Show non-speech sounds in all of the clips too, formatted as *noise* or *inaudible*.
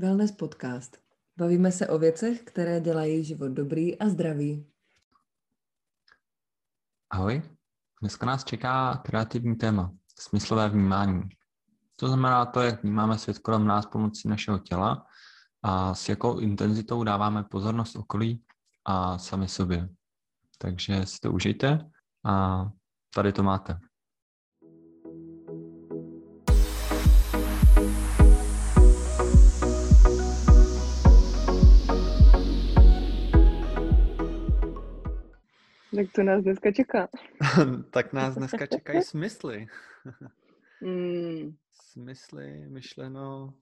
Wellness podcast. Bavíme se o věcech, které dělají život dobrý a zdravý. Ahoj, dneska nás čeká kreativní téma, smyslové vnímání. To znamená to, jak vnímáme svět kolem nás pomocí našeho těla a s jakou intenzitou dáváme pozornost okolí a sami sobě. Takže si to užijte a tady to máte. Tak to nás dneska čeká. *laughs* tak nás dneska čekají smysly. *laughs* mm. Smysly, myšleno,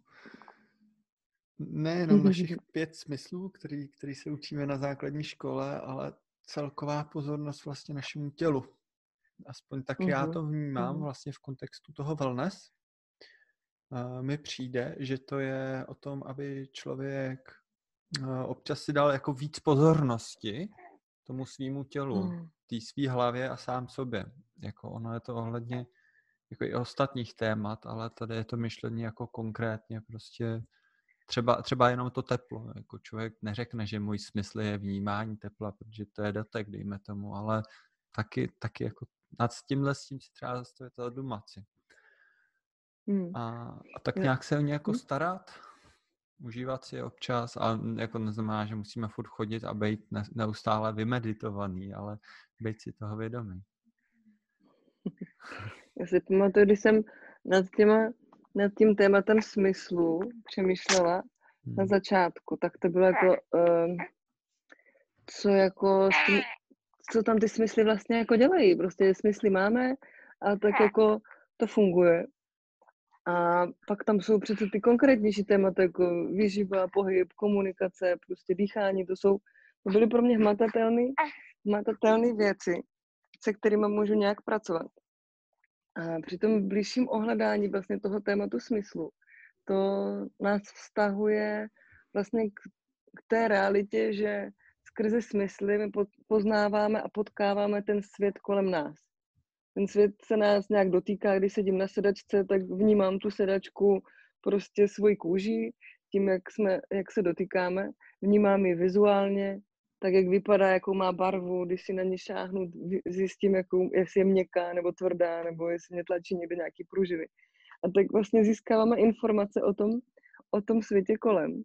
nejenom našich *laughs* pět smyslů, který, který se učíme na základní škole, ale celková pozornost vlastně našemu tělu. Aspoň tak mm-hmm. já to vnímám mm-hmm. vlastně v kontextu toho wellness. Uh, mi přijde, že to je o tom, aby člověk uh, občas si dal jako víc pozornosti tomu svýmu tělu, mm. té svý hlavě a sám sobě. Jako ono je to ohledně jako i ostatních témat, ale tady je to myšlení jako konkrétně prostě třeba, třeba jenom to teplo. Jako člověk neřekne, že můj smysl je vnímání tepla, protože to je datek, dejme tomu, ale taky, taky jako nad tímhle s tím si třeba zastavit a zadumat si. Hmm. A, a tak nějak se o ně jako hm? starat, užívat si občas a jako neznamená, že musíme furt chodit a být neustále vymeditovaný, ale být si toho vědomý. Já si pamatuju, když jsem nad, těma, nad tím tématem smyslu přemýšlela hmm. na začátku, tak to bylo jako, uh, co jako, co tam ty smysly vlastně jako dělají. Prostě smysly máme a tak jako to funguje. A pak tam jsou přece ty konkrétnější témata, jako výživa, pohyb, komunikace, prostě dýchání, to jsou, to byly pro mě hmatatelné věci, se kterými můžu nějak pracovat. A při tom blížším ohledání vlastně toho tématu smyslu, to nás vztahuje vlastně k, k té realitě, že skrze smysly my poznáváme a potkáváme ten svět kolem nás ten svět se nás nějak dotýká, když sedím na sedačce, tak vnímám tu sedačku prostě svoji kůži, tím, jak, jsme, jak se dotýkáme, vnímám ji vizuálně, tak jak vypadá, jakou má barvu, když si na ní šáhnu, zjistím, jakou, jestli je měkká nebo tvrdá, nebo jestli mě tlačí někde nějaký pružiny. A tak vlastně získáváme informace o tom, o tom světě kolem.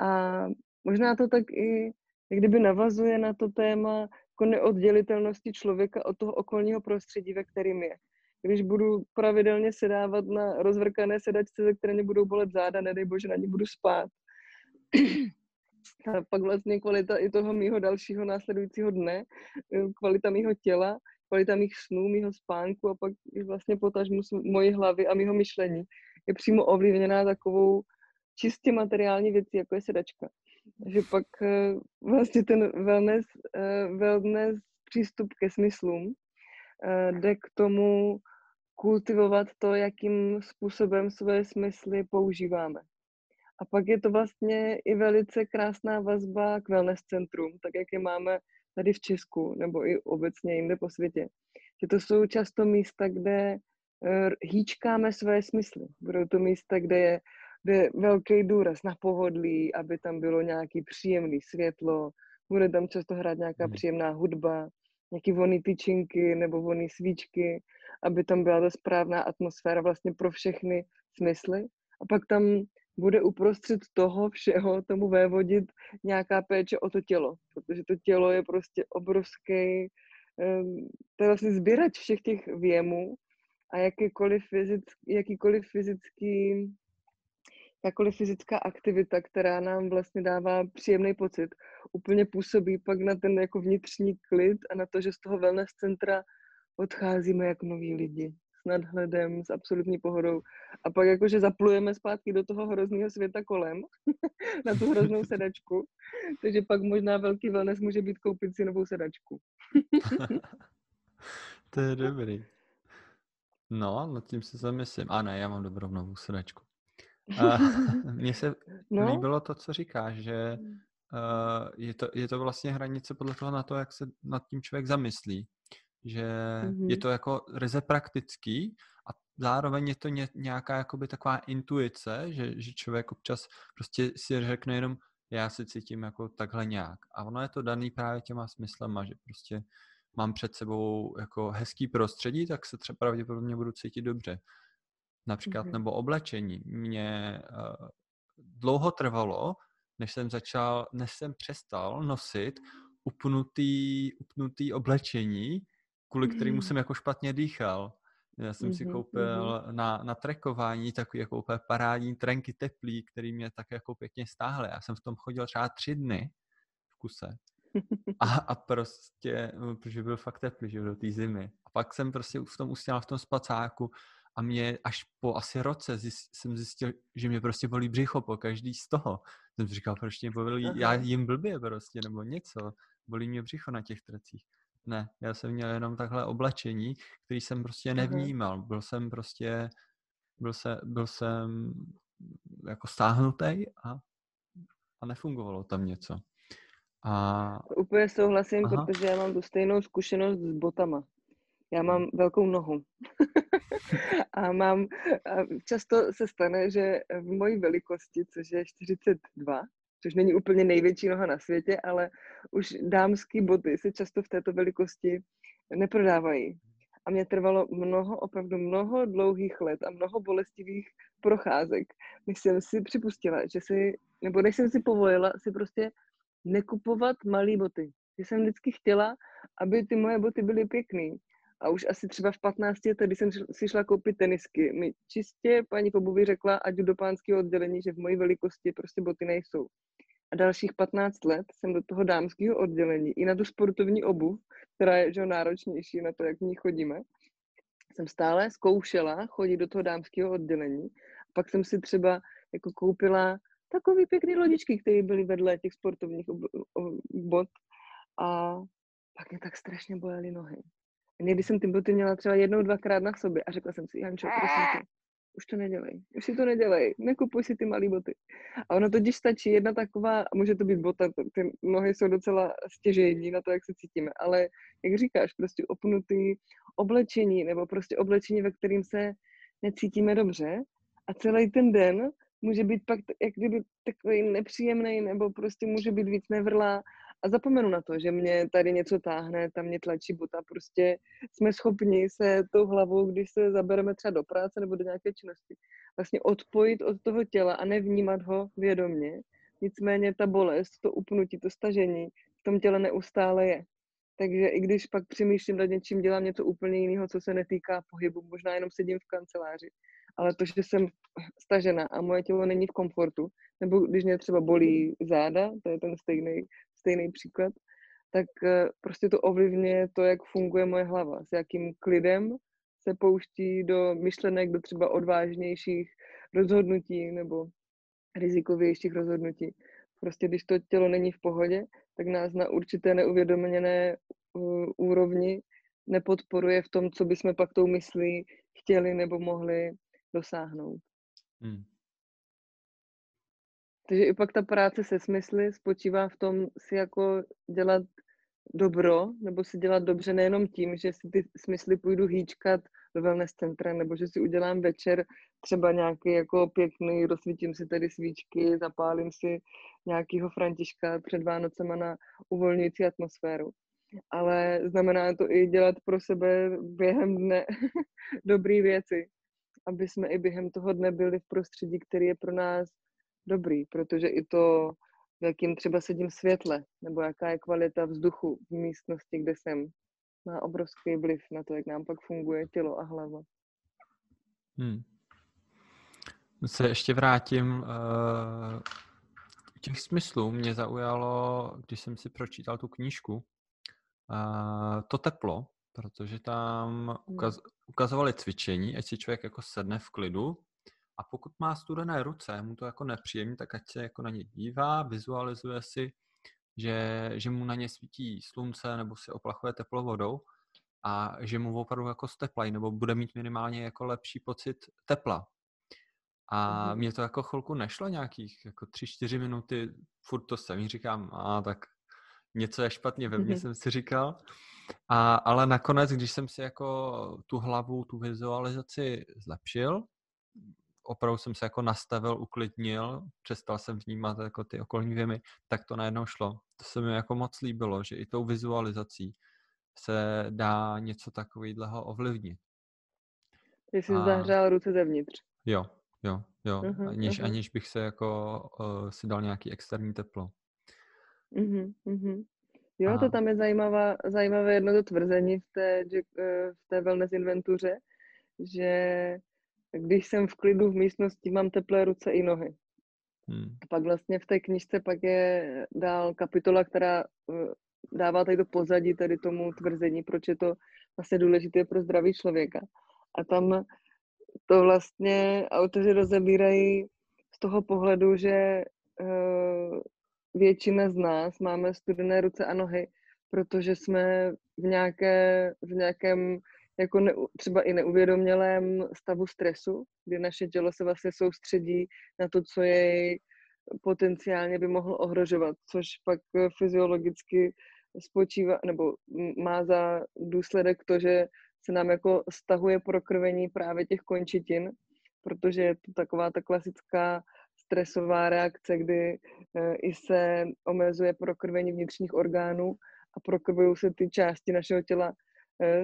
A možná to tak i, kdyby navazuje na to téma jako neoddělitelnosti člověka od toho okolního prostředí, ve kterým je. Když budu pravidelně sedávat na rozvrkané sedačce, ze které mě budou bolet záda, nedej bože, na ní budu spát. *clears throat* A pak vlastně kvalita i toho mýho dalšího následujícího dne, eh, kvalita mýho těla, kvalita mých snů, mýho spánku a pak i vlastně potažmu mojí hlavy a mýho myšlení je přímo ovlivněná takovou čistě materiální věcí, jako je sedačka že pak eh, vlastně ten wellness, eh, wellness přístup ke smyslům eh, jde k tomu kultivovat to, jakým způsobem své smysly používáme. A pak je to vlastně i velice krásná vazba k wellness centrum, tak jak je máme tady v Česku nebo i obecně jinde po světě. Že to jsou často místa, kde hýčkáme své smysly. Budou to místa, kde je kde velký důraz na pohodlí, aby tam bylo nějaký příjemný světlo, bude tam často hrát nějaká hmm. příjemná hudba, nějaký voný tyčinky nebo voný svíčky, aby tam byla ta správná atmosféra vlastně pro všechny smysly. A pak tam bude uprostřed toho všeho tomu vévodit nějaká péče o to tělo, protože to tělo je prostě obrovský, to je vlastně sběrač všech těch věmů a jakýkoliv, fyzický, jakýkoliv fyzický jakkoliv fyzická aktivita, která nám vlastně dává příjemný pocit, úplně působí pak na ten jako vnitřní klid a na to, že z toho wellness centra odcházíme jako noví lidi s nadhledem, s absolutní pohodou a pak jakože zaplujeme zpátky do toho hrozného světa kolem *laughs* na tu hroznou *laughs* sedačku. Takže pak možná velký wellness může být koupit si novou sedačku. *laughs* to je dobrý. No, nad tím se zamyslím. A ne, já mám dobrou novou sedačku. *laughs* Mně se no? líbilo to, co říkáš, že uh, je, to, je to vlastně hranice podle toho na to, jak se nad tím člověk zamyslí. Že mm-hmm. je to jako ryze praktický a zároveň je to ně, nějaká jakoby taková intuice, že, že člověk občas prostě si řekne jenom, já se cítím jako takhle nějak. A ono je to daný právě těma smyslema, že prostě mám před sebou jako hezký prostředí, tak se třeba pravděpodobně budu cítit dobře. Například mm-hmm. nebo oblečení. Mě uh, dlouho trvalo, než jsem začal, než jsem přestal nosit upnutý, upnutý oblečení, kvůli kterému mm. jsem jako špatně dýchal. Já jsem mm-hmm, si koupil mm-hmm. na, na trekování takový jako úplně parádní trenky teplý, který mě tak jako pěkně stáhly. Já jsem v tom chodil třeba tři dny v kuse. A, a prostě, no, protože byl fakt teplý, že do té zimy. A pak jsem prostě v tom ustěl v tom spacáku a mě až po asi roce zjist, jsem zjistil, že mě prostě bolí břicho po každý z toho. Jsem říkal, proč mě bolí, já jim blbě prostě, nebo něco. Bolí mě břicho na těch trecích. Ne, já jsem měl jenom takhle oblečení, který jsem prostě nevnímal. Byl jsem prostě, byl, se, byl jsem jako stáhnutý a, a nefungovalo tam něco. A... Úplně souhlasím, Aha. protože já mám tu stejnou zkušenost s botama. Já mám hmm. velkou nohu. *laughs* a mám, a často se stane, že v mojí velikosti, což je 42, což není úplně největší noha na světě, ale už dámské boty se často v této velikosti neprodávají. A mě trvalo mnoho, opravdu mnoho dlouhých let a mnoho bolestivých procházek, než jsem si připustila, že si, nebo než jsem si povolila si prostě nekupovat malé boty. Že jsem vždycky chtěla, aby ty moje boty byly pěkný. A už asi třeba v 15 letech, když jsem si šla koupit tenisky, mi čistě paní Pobuvi řekla, ať jdu do pánského oddělení, že v mojí velikosti prostě boty nejsou. A dalších 15 let jsem do toho dámského oddělení i na tu sportovní obuv, která je že, náročnější na to, jak v ní chodíme, jsem stále zkoušela chodit do toho dámského oddělení. A pak jsem si třeba jako koupila takový pěkný lodičky, které byly vedle těch sportovních bod. A pak mě tak strašně bolely nohy. Někdy jsem ty boty měla třeba jednou, dvakrát na sobě a řekla jsem si, Jančo, prosím tě, už to nedělej, už si to nedělej, nekupuj si ty malé boty. A ono totiž stačí jedna taková, může to být bota, ty nohy jsou docela stěžejní na to, jak se cítíme, ale jak říkáš, prostě opnutý oblečení nebo prostě oblečení, ve kterým se necítíme dobře a celý ten den může být pak jak kdyby takový nepříjemný nebo prostě může být víc nevrlá a zapomenu na to, že mě tady něco táhne, tam mě tlačí buta, prostě jsme schopni se tou hlavou, když se zabereme třeba do práce nebo do nějaké činnosti, vlastně odpojit od toho těla a nevnímat ho vědomně. Nicméně ta bolest, to upnutí, to stažení v tom těle neustále je. Takže i když pak přemýšlím nad něčím, dělám něco úplně jiného, co se netýká pohybu, možná jenom sedím v kanceláři, ale to, že jsem stažena a moje tělo není v komfortu, nebo když mě třeba bolí záda, to je ten stejný, stejný příklad, tak eh, prostě to ovlivňuje to, jak funguje moje hlava, s jakým klidem se pouští do myšlenek, do třeba odvážnějších rozhodnutí nebo rizikovějších rozhodnutí. Prostě když to tělo není v pohodě, tak nás na určité neuvědoměné uh, úrovni nepodporuje v tom, co bychom pak tou myslí chtěli nebo mohli dosáhnout. Hmm. Takže i pak ta práce se smysly spočívá v tom si jako dělat dobro, nebo si dělat dobře nejenom tím, že si ty smysly půjdu hýčkat do wellness centra, nebo že si udělám večer třeba nějaký jako pěkný, rozsvítím si tady svíčky, zapálím si nějakýho Františka před Vánocema na uvolňující atmosféru. Ale znamená to i dělat pro sebe během dne *laughs* dobré věci, aby jsme i během toho dne byli v prostředí, který je pro nás dobrý, protože i to, v jakým třeba sedím světle, nebo jaká je kvalita vzduchu v místnosti, kde jsem, má obrovský vliv na to, jak nám pak funguje tělo a hlava. Hmm. Se ještě vrátím uh, těch smyslů. Mě zaujalo, když jsem si pročítal tu knížku, uh, to teplo, protože tam hmm. ukaz, ukazovali cvičení, ať si člověk jako sedne v klidu a pokud má studené ruce, mu to jako nepříjemný, tak ať se jako na ně dívá, vizualizuje si, že, že mu na ně svítí slunce nebo si oplachuje teplou vodou a že mu opravdu jako steplají nebo bude mít minimálně jako lepší pocit tepla. A mě to jako chvilku nešlo nějakých jako tři, čtyři minuty, furt to jsem říkám, a tak něco je špatně ve mně, mm-hmm. jsem si říkal. A, ale nakonec, když jsem si jako tu hlavu, tu vizualizaci zlepšil, opravdu jsem se jako nastavil, uklidnil, přestal jsem vnímat jako ty okolní věmy, tak to najednou šlo. To se mi jako moc líbilo, že i tou vizualizací se dá něco takového ovlivnit. Ty jsi a... zahřál ruce zevnitř. Jo, jo, jo. Uh-huh, aniž, uh-huh. aniž bych se jako uh, si dal nějaký externí teplo. Uh-huh, uh-huh. Jo, a... to tam je zajímavá, zajímavé jedno to tvrzení v té, eh, v té wellness inventuře, že když jsem v klidu v místnosti, mám teplé ruce i nohy. Hmm. A pak vlastně v té knižce pak je dál kapitola, která eh, dává tady to pozadí tady tomu tvrzení, proč je to vlastně důležité pro zdraví člověka. A tam to vlastně autoři rozebírají z toho pohledu, že uh, většina z nás máme studené ruce a nohy, protože jsme v, nějaké, v nějakém jako ne, třeba i neuvědomělém stavu stresu, kdy naše tělo se vlastně soustředí na to, co jej potenciálně by mohlo ohrožovat, což pak fyziologicky spočívá, nebo má za důsledek to, že se nám jako stahuje prokrvení právě těch končitin, protože je to taková ta klasická stresová reakce, kdy eh, i se omezuje prokrvení vnitřních orgánů a prokrvují se ty části našeho těla eh,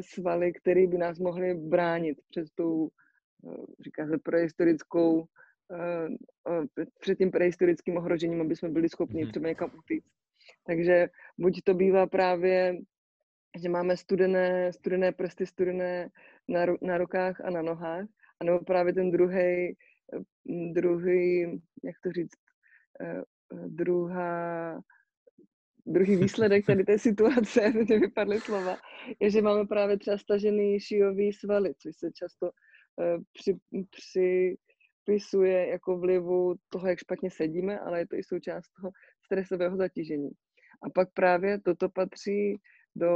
svaly, které by nás mohly bránit před tou, eh, říká se, prehistorickou, před tím prehistorickým ohrožením, aby jsme byli schopni mm-hmm. třeba někam utíct. Takže buď to bývá právě, že máme studené, studené prsty, studené na, na rukách a na nohách, anebo právě ten druhý, druhý, jak to říct, eh, druhá, druhý výsledek tady té situace, *laughs* teď vypadly slova, je, že máme právě třeba stažený šijový svaly, což se často uh, při, připisuje jako vlivu toho, jak špatně sedíme, ale je to i součást toho stresového zatížení. A pak právě toto patří do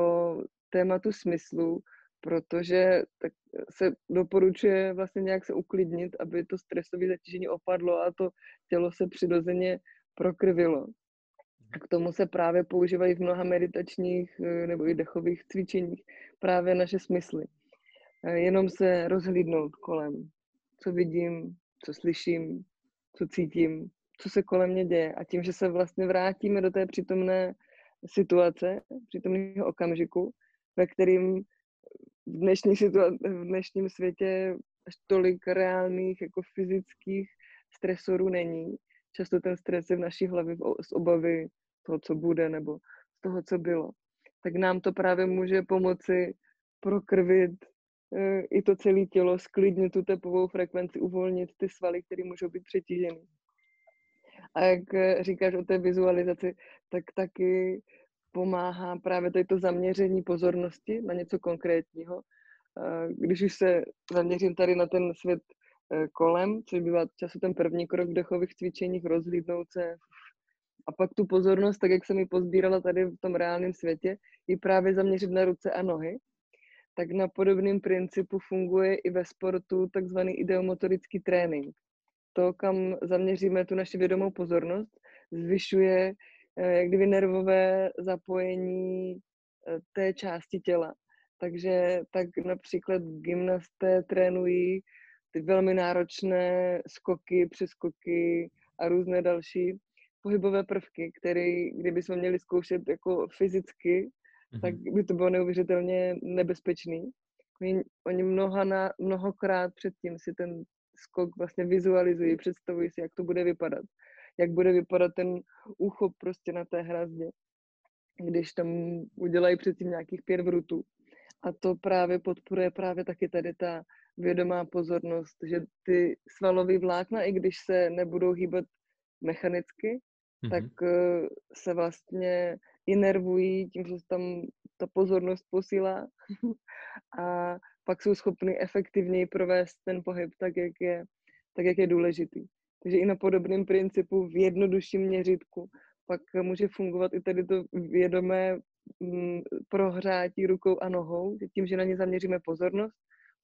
tématu smyslu, protože tak se doporučuje vlastně nějak se uklidnit, aby to stresové zatížení opadlo a to tělo se přirozeně prokrvilo. A k tomu se právě používají v mnoha meditačních eh, nebo i dechových cvičeních právě naše smysly. Eh, jenom se rozhlídnout kolem, co vidím, co slyším, co cítím, co se kolem mě děje. A tím, že se vlastně vrátíme do té přítomné situace, přítomného okamžiku, ve kterým v, dnešní situa- v dnešním světě až tolik reálných jako fyzických stresorů není. Často ten stres je v naší hlavě z obavy toho, co bude, nebo z toho, co bylo. Tak nám to právě může pomoci prokrvit e, i to celé tělo, sklidnit tu tepovou frekvenci, uvolnit ty svaly, které můžou být přetížené. A jak e, říkáš o té vizualizaci, tak taky pomáhá právě tady to zaměření pozornosti na něco konkrétního. Když už se zaměřím tady na ten svět kolem, což bývá často ten první krok v dechových cvičeních, rozhlídnout se a pak tu pozornost, tak jak jsem ji pozbírala tady v tom reálném světě, i právě zaměřit na ruce a nohy, tak na podobném principu funguje i ve sportu takzvaný ideomotorický trénink. To, kam zaměříme tu naši vědomou pozornost, zvyšuje Eh, jak kdyby nervové zapojení eh, té části těla. Takže tak například gymnasté trénují ty velmi náročné skoky, přeskoky a různé další pohybové prvky, které kdybychom měli zkoušet jako fyzicky, mm-hmm. tak by to bylo neuvěřitelně nebezpečný. Oni, oni mnoha na, mnohokrát předtím si ten skok vlastně vizualizují, představují si, jak to bude vypadat jak bude vypadat ten úchop prostě na té hrazdě, když tam udělají předtím nějakých pět vrutů. A to právě podporuje právě taky tady ta vědomá pozornost, že ty svalové vlákna, i když se nebudou hýbat mechanicky, mm-hmm. tak uh, se vlastně inervují tím, že se tam ta pozornost posílá *laughs* a pak jsou schopny efektivněji provést ten pohyb tak, jak je, tak, jak je důležitý. Takže i na podobném principu v jednodušším měřítku pak může fungovat i tady to vědomé mm, prohrátí rukou a nohou, tím, že na ně zaměříme pozornost,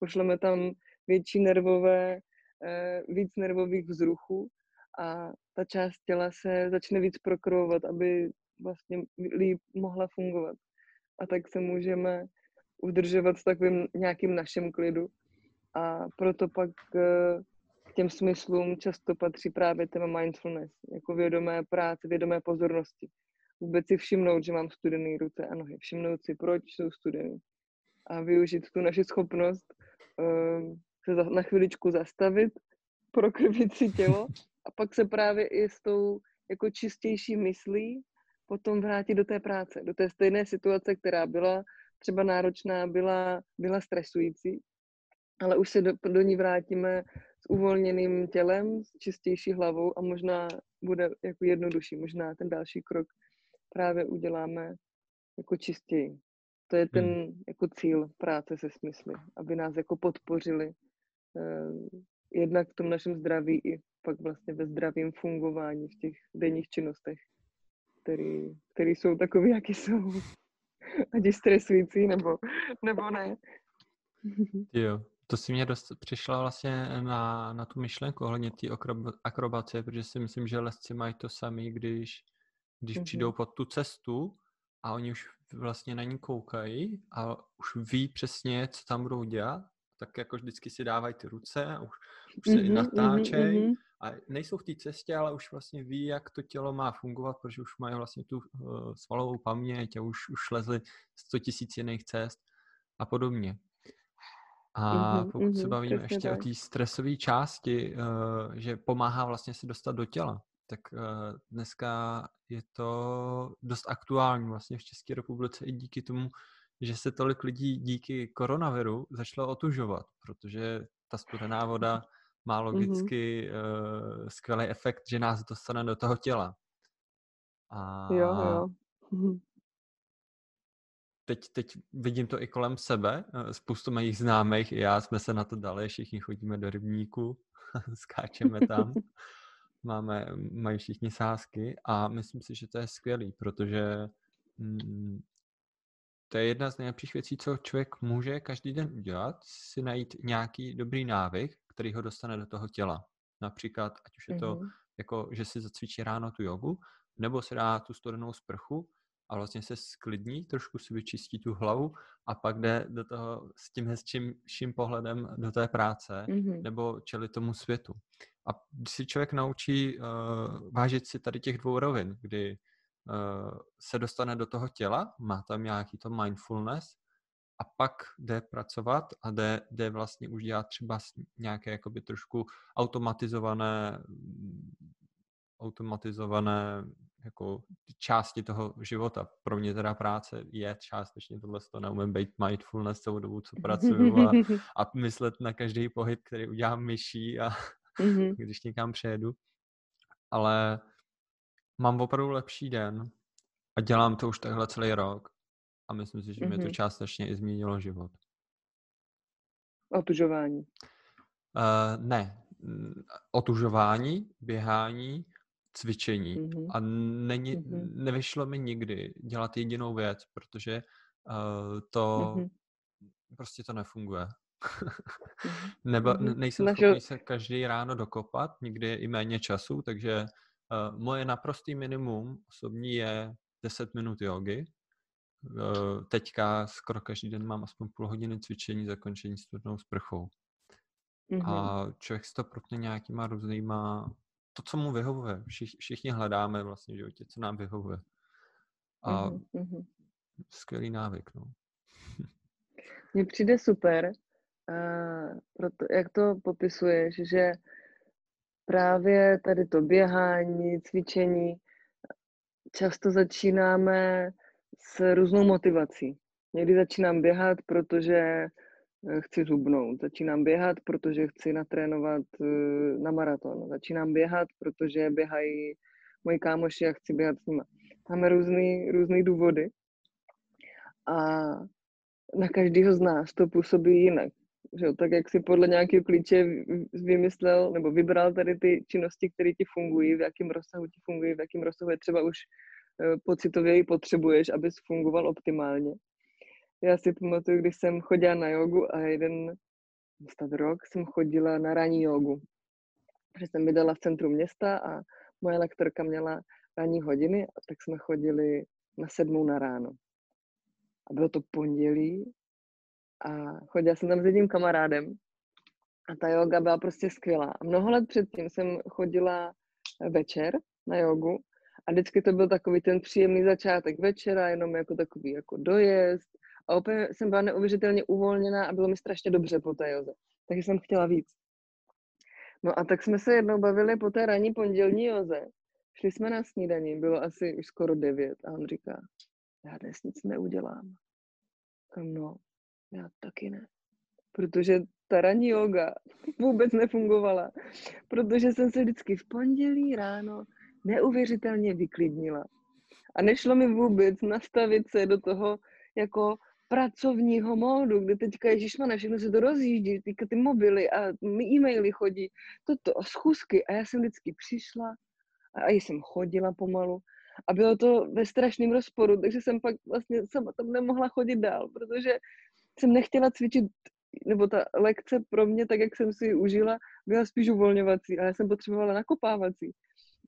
pošleme tam větší nervové, eh, víc nervových vzruchů a ta část těla se začne víc prokrvovat, aby vlastně líp mohla fungovat. A tak se můžeme udržovat v takovým nějakým našem klidu. A proto pak eh, k těm smyslům často patří právě téma mindfulness, jako vědomé práce, vědomé pozornosti. Vůbec si všimnout, že mám studené ruce a nohy. Všimnout si, proč jsou studený. A využít tu naši schopnost se za, na chviličku zastavit, *laughs* prokrvit si tělo a pak se právě i s tou jako čistější myslí potom vrátit do té práce, do té stejné situace, která byla třeba náročná, byla, byla stresující, ale už se do, do ní vrátíme s uvolněným tělem, s čistější hlavou a možná bude jako jednodušší, možná ten další krok právě uděláme jako čistěji. To je ten hmm. jako cíl práce se smysly, aby nás jako podpořili eh, jednak v tom našem zdraví i pak vlastně ve zdravém fungování v těch denních činnostech, který, který jsou takový, jaký jsou. *laughs* Ať je stresující, nebo, nebo ne. *laughs* Jo, to si mě dost přišla vlastně na, na tu myšlenku ohledně té akrobace, protože si myslím, že lesci mají to sami, když, když mm-hmm. přijdou pod tu cestu a oni už vlastně na ní koukají a už ví přesně, co tam budou dělat, tak jako vždycky si dávají ty ruce a už, už se mm-hmm, mhm, natáčejí mm-hmm. a nejsou v té cestě, ale už vlastně ví, jak to tělo má fungovat, protože už mají vlastně tu uh, svalovou paměť a už, už lezli 100 tisíc jiných cest a podobně. A mm-hmm, pokud mm-hmm, se bavíme ještě tak. o té stresové části, uh, že pomáhá vlastně se dostat do těla, tak uh, dneska je to dost aktuální vlastně v České republice i díky tomu, že se tolik lidí díky koronaviru začalo otužovat, protože ta studená voda má logicky mm-hmm. uh, skvělý efekt, že nás dostane do toho těla. A jo, jo. *laughs* Teď, teď vidím to i kolem sebe. Eh, spoustu mých známých, i já jsme se na to dali, všichni chodíme do rybníku, *laughs* skáčeme tam, *laughs* máme, mají všichni sázky a myslím si, že to je skvělý, protože mm, to je jedna z nejlepších věcí, co člověk může každý den udělat, si najít nějaký dobrý návyk, který ho dostane do toho těla. Například, ať už je to mm-hmm. jako, že si zacvičí ráno tu jogu, nebo si dá tu studenou sprchu a vlastně se sklidní, trošku si vyčistí tu hlavu a pak jde do toho s tím hezčím pohledem do té práce mm-hmm. nebo čeli tomu světu. A když si člověk naučí uh, vážit si tady těch dvou rovin, kdy uh, se dostane do toho těla, má tam nějaký to mindfulness a pak jde pracovat a jde, jde vlastně už dělat třeba nějaké jakoby trošku automatizované automatizované jako části toho života. Pro mě teda práce je částečně tohle, to neumím být mindfulness celou dobu, co pracuju a, *laughs* a myslet na každý pohyb, který udělám myší a mm-hmm. *laughs* když někam přejedu. Ale mám opravdu lepší den a dělám to už takhle celý rok a myslím si, že mm-hmm. mi to částečně i změnilo život. Otužování. Uh, ne. Otužování, běhání, cvičení mm-hmm. a není, mm-hmm. nevyšlo mi nikdy dělat jedinou věc, protože uh, to mm-hmm. prostě to nefunguje. mm-hmm. *laughs* Nebo mm-hmm. nejsem Nažil... schopný se každý ráno dokopat, nikdy je i méně času, takže uh, moje naprostý minimum osobní je 10 minut jogy. Uh, teďka skoro každý den mám aspoň půl hodiny cvičení, zakončení studenou sprchou. Mm-hmm. A člověk si to propne nějakýma různýma to, co mu vyhovuje. Všich, všichni hledáme vlastně v životě, co nám vyhovuje. A mm-hmm. skvělý návyk, no. Mně přijde super, uh, proto, jak to popisuješ, že právě tady to běhání, cvičení, často začínáme s různou motivací. Někdy začínám běhat, protože chci zubnout. Začínám běhat, protože chci natrénovat eh, na maraton. Začínám běhat, protože běhají moji kámoši a chci běhat s nimi. Máme různý, různý důvody a na každého z nás to působí jinak. Že? Tak jak si podle nějakého klíče vymyslel nebo vybral tady ty činnosti, které ti fungují, v jakém rozsahu ti fungují, v jakém rozsahu je třeba už eh, pocitově ji potřebuješ, abys fungoval optimálně já si pamatuju, když jsem chodila na jogu a jeden snad rok jsem chodila na ranní jogu. Protože jsem bydlela v centru města a moje lektorka měla ranní hodiny, tak jsme chodili na sedmou na ráno. A bylo to pondělí a chodila jsem tam s jedním kamarádem a ta yoga byla prostě skvělá. A mnoho let předtím jsem chodila večer na jogu a vždycky to byl takový ten příjemný začátek večera, jenom jako takový jako dojezd. A úplně jsem byla neuvěřitelně uvolněná a bylo mi strašně dobře po té joze. Takže jsem chtěla víc. No a tak jsme se jednou bavili po té ranní pondělní joze. Šli jsme na snídaní, bylo asi už skoro devět a on říká, já dnes nic neudělám. No, já taky ne. Protože ta ranní yoga *laughs* vůbec nefungovala, protože jsem se vždycky v pondělí ráno neuvěřitelně vyklidnila. A nešlo mi vůbec nastavit se do toho jako pracovního módu, kde teďka na všechno se to rozjíždí, teďka ty mobily a e-maily chodí, toto a schůzky. A já jsem vždycky přišla a jsem chodila pomalu a bylo to ve strašném rozporu, takže jsem pak vlastně sama tam nemohla chodit dál, protože jsem nechtěla cvičit, nebo ta lekce pro mě, tak jak jsem si ji užila, byla spíš uvolňovací, ale já jsem potřebovala nakopávací.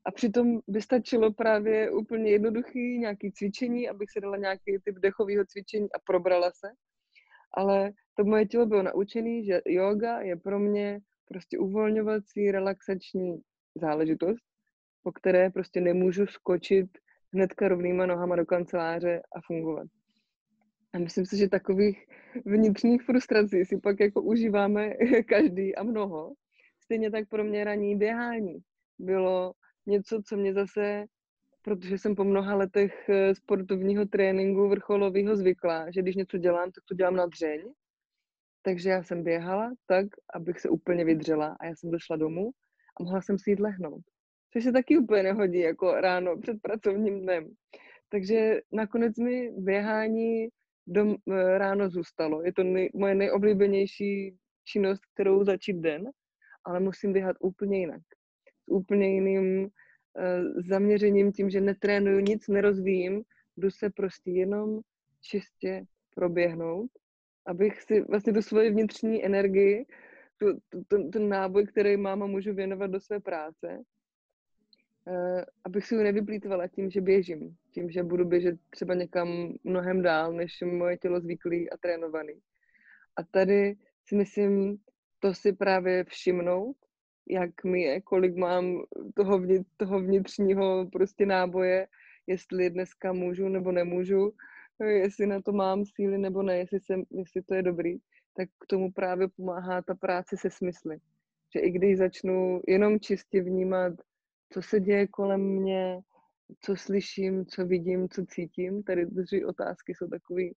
A přitom by stačilo právě úplně jednoduchý nějaký cvičení, abych si dala nějaký typ dechového cvičení a probrala se. Ale to moje tělo bylo naučené, že yoga je pro mě prostě uvolňovací, relaxační záležitost, po které prostě nemůžu skočit hnedka rovnýma nohama do kanceláře a fungovat. A myslím si, že takových vnitřních frustrací si pak jako užíváme *laughs* každý a mnoho. Stejně tak pro mě ranní běhání bylo něco, co mě zase, protože jsem po mnoha letech eh, sportovního tréninku vrcholového zvykla, že když něco dělám, tak to dělám na dřeň. Takže já jsem běhala tak, abych se úplně vydřela a já jsem došla domů a mohla jsem si jít lehnout. Což se taky úplně nehodí jako ráno před pracovním dnem. Takže nakonec mi běhání dom, eh, ráno zůstalo. Je to nej, moje nejoblíbenější činnost, kterou začít den, ale musím běhat úplně jinak úplně jiným uh, zaměřením, tím, že netrénuju nic, nerozvíjím, jdu se prostě jenom čistě proběhnout, abych si vlastně tu svoji vnitřní energii, tu, tu, tu, ten náboj, který mám a můžu věnovat do své práce, uh, abych si ho nevyplýtvala tím, že běžím, tím, že budu běžet třeba někam mnohem dál, než moje tělo zvyklý a trénovaný. A tady si myslím, to si právě všimnout jak mi je, kolik mám toho, vnitř, toho vnitřního prostě náboje, jestli dneska můžu nebo nemůžu, jestli na to mám síly nebo ne, jestli, jsem, jestli to je dobrý, tak k tomu právě pomáhá ta práce se smysly. Že i když začnu jenom čistě vnímat, co se děje kolem mě, co slyším, co vidím, co cítím, tady tři otázky jsou takový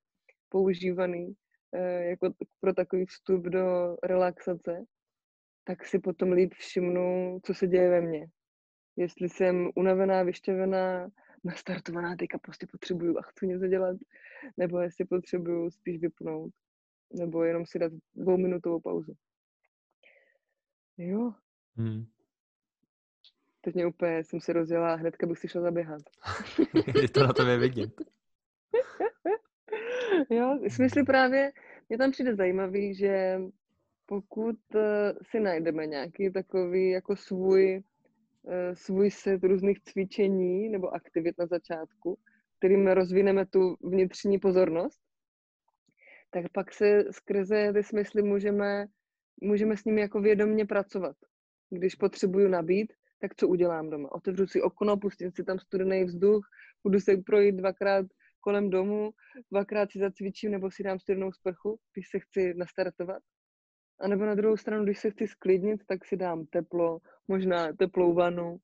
používaný eh, jako pro takový vstup do relaxace, tak si potom líp všimnu, co se děje ve mně. Jestli jsem unavená, vyšťavená, nastartovaná, teďka prostě potřebuju a chci něco dělat, nebo jestli potřebuju spíš vypnout, nebo jenom si dát dvouminutovou pauzu. Jo. Hmm. Teď mě úplně, jsem se rozjela a hnedka bych si šla zaběhat. *laughs* je to na tobě vidět. *laughs* jo, smysly právě, mě tam přijde zajímavý, že pokud eh, si najdeme nějaký takový jako svůj, eh, svůj set různých cvičení nebo aktivit na začátku, kterým rozvineme tu vnitřní pozornost, tak pak se skrze ty smysly můžeme, můžeme s nimi jako vědomně pracovat. Když potřebuju nabít, tak co udělám doma? Otevřu si okno, pustím si tam studený vzduch, budu se projít dvakrát kolem domu, dvakrát si zacvičím nebo si dám studenou sprchu, když se chci nastartovat. A nebo na druhou stranu, když se chci sklidnit, tak si dám teplo, možná teplou vanu,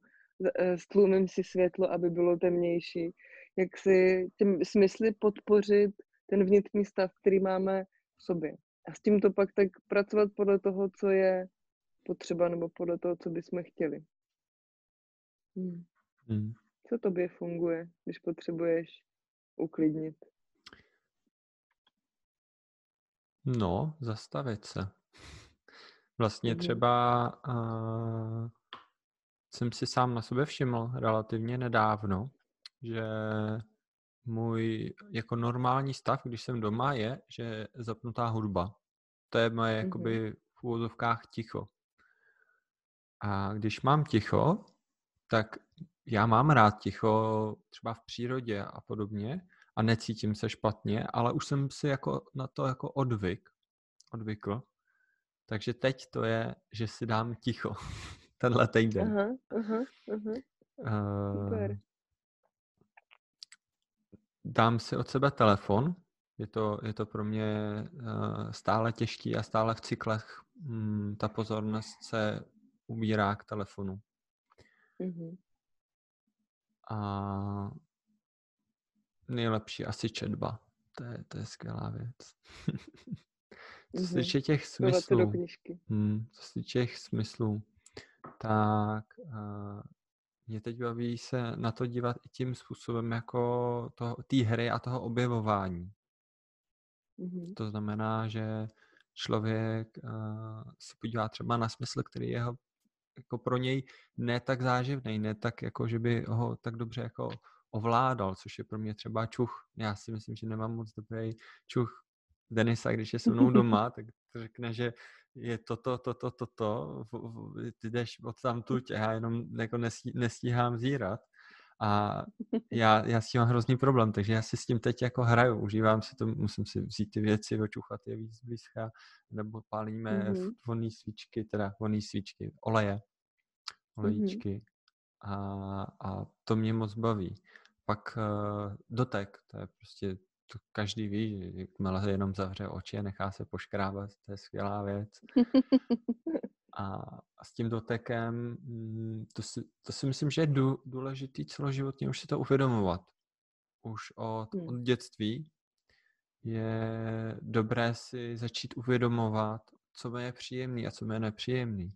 eh, stlumím si světlo, aby bylo temnější. Jak si těm smysly podpořit ten vnitřní stav, který máme v sobě. A s tímto pak tak pracovat podle toho, co je potřeba, nebo podle toho, co bychom chtěli. Hmm. Hmm. Co tobě funguje, když potřebuješ uklidnit? No, zastavit se. Vlastně třeba uh, jsem si sám na sebe všiml relativně nedávno, že můj jako normální stav, když jsem doma, je, že zapnutá hudba. To je moje mm-hmm. jakoby v úvodovkách ticho. A když mám ticho, tak já mám rád ticho třeba v přírodě a podobně a necítím se špatně, ale už jsem si jako na to jako odvyk, odvykl. Takže teď to je, že si dám ticho *laughs* tenhle týden. Aha, aha, aha. Super. Uh, dám si od sebe telefon, je to, je to pro mě uh, stále těžký a stále v cyklech um, ta pozornost se ubírá k telefonu. Mm-hmm. A nejlepší asi četba. To je, to je skvělá věc. *laughs* co se týče těch smyslů, hmm, co se týče těch smyslů, tak uh, mě teď baví se na to dívat i tím způsobem jako té hry a toho objevování. Mm-hmm. To znamená, že člověk uh, se podívá třeba na smysl, který je jako pro něj ne tak záživný, ne tak jako, že by ho tak dobře jako ovládal, což je pro mě třeba čuch. Já si myslím, že nemám moc dobrý čuch Denisa, když je se mnou *laughs* doma, tak to řekne, že je toto, toto, toto, ty jdeš od tam tuť a já jenom jako nestí, nestíhám zírat. A já, já s tím mám hrozný problém, takže já si s tím teď jako hraju, užívám si to, musím si vzít ty věci, očuchat je víc blízka, nebo pálíme mm-hmm. vonný svíčky, teda vonný svíčky, oleje, olejíčky. Mm-hmm. A, a to mě moc baví. Pak uh, dotek, to je prostě, to každý ví, že jakmile jenom zavře oči a nechá se poškrábat, to je skvělá věc. A, a s tím dotekem, mm, to si, to si myslím, že je dů, důležitý celoživotně už si to uvědomovat. Už od, hmm. od dětství je dobré si začít uvědomovat, co mi je příjemný a co mi je nepříjemný.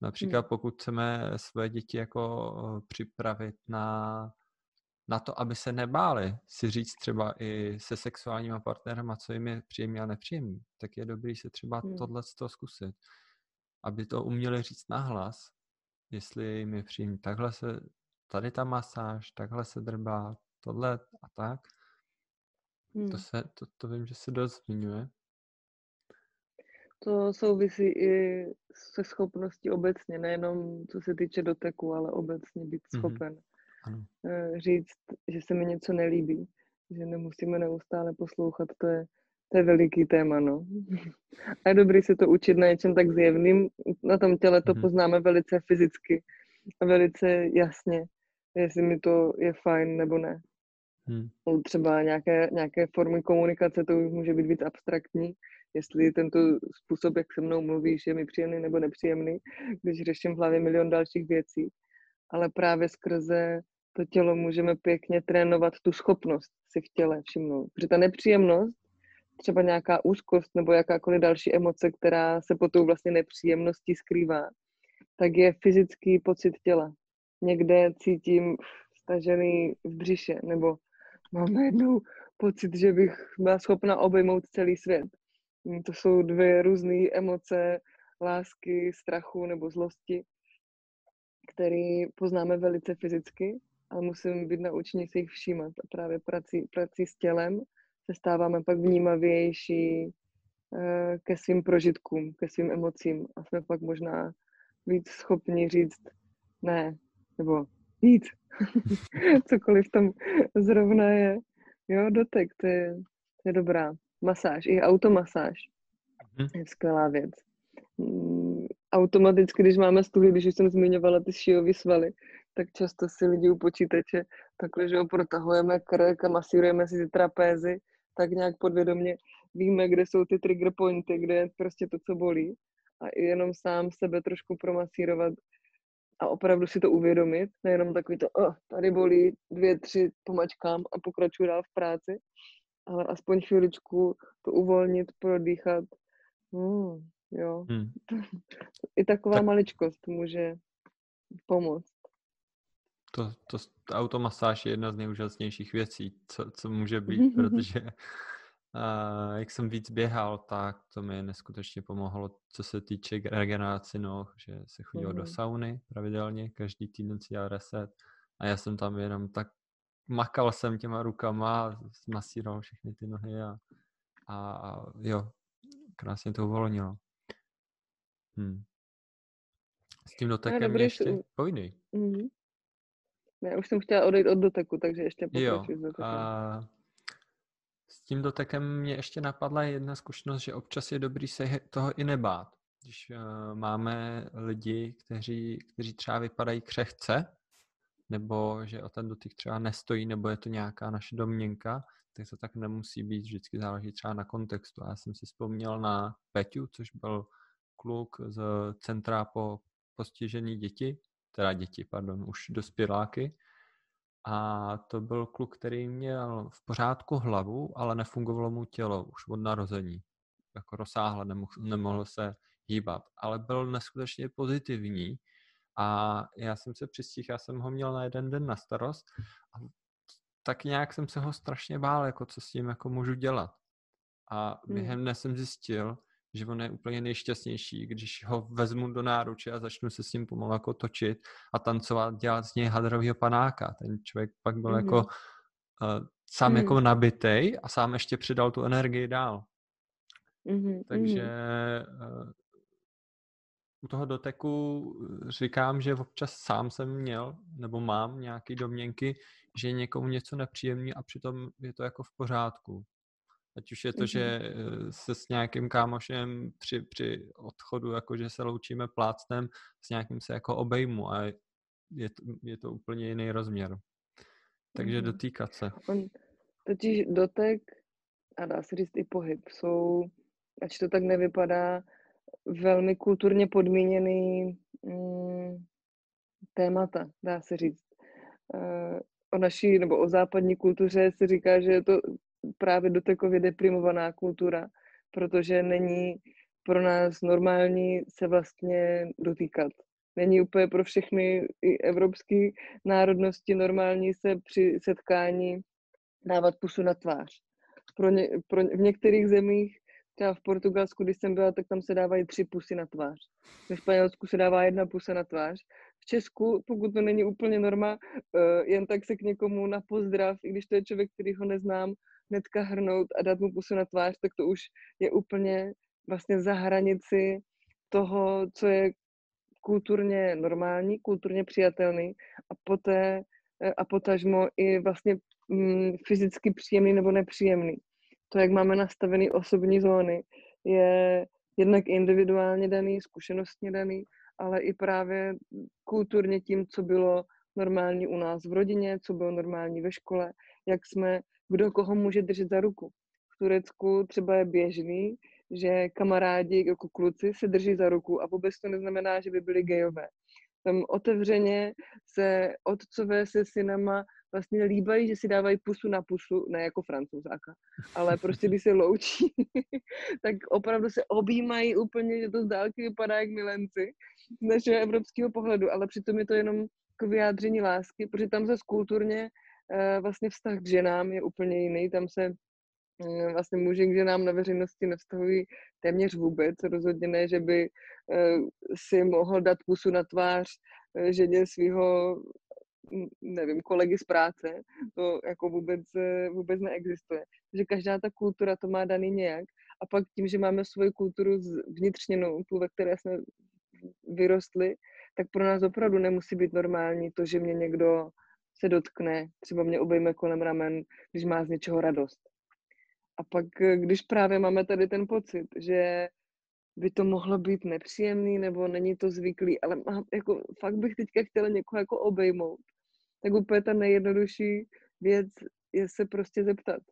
Například hmm. pokud chceme své děti jako eh, připravit na, na to, aby se nebáli si říct třeba i se sexuálníma partnerama, co jim je příjemný a nepříjemný, tak je dobrý se třeba hmm. tohle zkusit aby to uměli říct nahlas, jestli mi přijím takhle se, tady ta masáž, takhle se drbá, tohle a tak. Hmm. To, se, to, to vím, že se dost zmiňuje. To souvisí i se schopností obecně, nejenom co se týče doteku, ale obecně být mhm. schopen mm-hmm. Ano. říct, že se mi něco nelíbí, že nemusíme neustále poslouchat, to je to je veliký téma, no. *laughs* A je dobrý se to učit na něčem tak zjevným. Na tom těle to mm-hmm. poznáme velice fyzicky a velice jasně, jestli mi to je fajn nebo ne. Hmm. Třeba nějaké, nějaké formy komunikace, to už může být víc abstraktní, jestli tento způsob, jak se mnou mluvíš, je mi příjemný nebo nepříjemný, když řeším v hlavě milion dalších věcí. Ale právě skrze to tělo můžeme pěkně trénovat tu schopnost si v těle všimnout. Protože ta nepříjemnost třeba nějaká úzkost nebo jakákoliv další emoce, která se po tou vlastně nepříjemností skrývá, tak je fyzický pocit těla. Někde cítím stažený v břiše, nebo mám najednou pocit, že bych byla schopna obejmout celý svět. Mm, to jsou dvě různé emoce lásky, strachu nebo zlosti, které poznáme velice fyzicky, ale musíme být naučení si jich všímat. A právě prací, prací s tělem se stáváme pak vnímavější eh, ke svým prožitkům, ke svým emocím a jsme pak možná víc schopni říct ne, nebo víc, *laughs* cokoliv tam zrovna je. Jo, dotek, to je, to je dobrá. Masáž, i automasáž mhm. je skvělá věc. Automaticky, když máme stuhy, když už jsem zmiňovala ty šijové svaly, tak často si lidi u počítače takhle, že ho protahujeme krk a masírujeme si ty trapézy tak nějak podvědomě víme, kde jsou ty trigger pointy, kde je prostě to, co bolí. A jenom sám sebe trošku promasírovat a opravdu si to uvědomit, nejenom takový to, oh, tady bolí, dvě, tři, pomačkám a pokračuju dál v práci, ale aspoň chviličku to uvolnit, prodýchat. Hmm, jo. Hmm. I taková tak. maličkost může pomoct. To, to, automasáž je jedna z nejúžasnějších věcí, co, co může *laughs* být, protože uh, jak jsem víc běhal, tak to mi neskutečně pomohlo, co se týče regenerace noh, že se chodilo mm-hmm. do sauny pravidelně, každý týden si dělal reset a já jsem tam jenom tak makal jsem těma rukama, masíroval všechny ty nohy a, a, a jo, krásně to uvolnilo. Hmm. S tím dotekem ještě, pojdej. Mm-hmm. Ne, už jsem chtěla odejít od doteku, takže ještě pokračuji s dotekem. A s tím dotekem mě ještě napadla jedna zkušenost, že občas je dobrý se toho i nebát. Když uh, máme lidi, kteří, kteří třeba vypadají křehce, nebo že o ten dotyk třeba nestojí, nebo je to nějaká naše domněnka, tak to tak nemusí být, vždycky záleží třeba na kontextu. Já jsem si vzpomněl na Peťu, což byl kluk z Centra po postižení děti, teda děti, pardon, už dospěláky. A to byl kluk, který měl v pořádku hlavu, ale nefungovalo mu tělo už od narození. Jako rozsáhle, nemohl, nemohl se hýbat, ale byl neskutečně pozitivní a já jsem se přistihl, já jsem ho měl na jeden den na starost a tak nějak jsem se ho strašně bál, jako co s tím jako můžu dělat. A hmm. během dne jsem zjistil, že on je úplně nejšťastnější, když ho vezmu do náruče a začnu se s ním pomalu jako točit a tancovat, dělat z něj hadrového panáka. Ten člověk pak byl mm-hmm. jako uh, sám mm. jako nabitej a sám ještě přidal tu energii dál. Mm-hmm. Takže uh, u toho doteku eh, říkám, že občas sám jsem měl, nebo mám nějaké domněnky, že je někomu něco nepříjemný a přitom je to jako v pořádku. Ať už je to, že mm-hmm. eh, se s nějakým kámošem při, při odchodu, jako že se loučíme plácnem, s nějakým se jako obejmu a je to, je to úplně jiný rozměr. Takže mm-hmm. dotýkat se. On, totiž dotek a dá se říct i pohyb jsou, ať to tak nevypadá, velmi kulturně podmíněný mm, témata, dá se říct. Uh, o naší nebo o západní kultuře se říká, že je to právě dotekově deprimovaná kultura, protože není pro nás normální se vlastně dotýkat. Není úplně pro všechny i evropské národnosti normální se při setkání dávat pusu na tvář. Pro ně, pro, v některých zemích třeba v Portugalsku, když jsem byla, tak tam se dávají tři pusy na tvář. Ve Španělsku se dává jedna pusa na tvář. V Česku, pokud to není úplně norma, uh, jen tak se k někomu na pozdrav, i když to je člověk, který ho neznám, hnedka hrnout a dát mu pusu na tvář, tak to už je úplně vlastně za hranici toho, co je kulturně normální, kulturně přijatelný a poté eh, a potažmo i vlastně mm, fyzicky příjemný nebo nepříjemný. To, jak máme nastavené osobní zóny, je jednak individuálně daný, zkušenostně daný, ale i právě kulturně tím, co bylo normální u nás v rodině, co bylo normální ve škole, jak jsme, kdo koho může držet za ruku. V Turecku třeba je běžný, že kamarádi jako kluci se drží za ruku a vůbec to neznamená, že by byli gejové. Tam otevřeně se otcové se synama vlastně líbají, že si dávají pusu na pusu, ne jako francouzáka, ale prostě když se loučí, *laughs* tak opravdu se objímají úplně, že to z dálky vypadá jak milenci z našeho evropského pohledu, ale přitom je to jenom k vyjádření lásky, protože tam se kulturně vlastně vztah k ženám je úplně jiný, tam se mm, vlastně muži k ženám na veřejnosti nevztahují téměř vůbec. Rozhodně ne, že by eh, si mohl dát pusu na tvář eh, ženě svého nevím, kolegy z práce, to jako vůbec, eh, vůbec neexistuje. Takže každá ta kultura to má daný nějak a pak tím, že máme svoji kulturu vnitřněnou, tu, ve které jsme vyrostli, tak pro nás opravdu nemusí být normální to, že mě někdo se dotkne, třeba mě obejme kolem ramen, když má z něčeho radost. A pak, eh, když právě máme tady ten pocit, že by to mohlo být nepříjemný, nebo není to zvyklý, ale mám, jako, fakt bych teďka chtěla někoho jako obejmout tak úplně ta nejjednodušší věc je se prostě zeptat,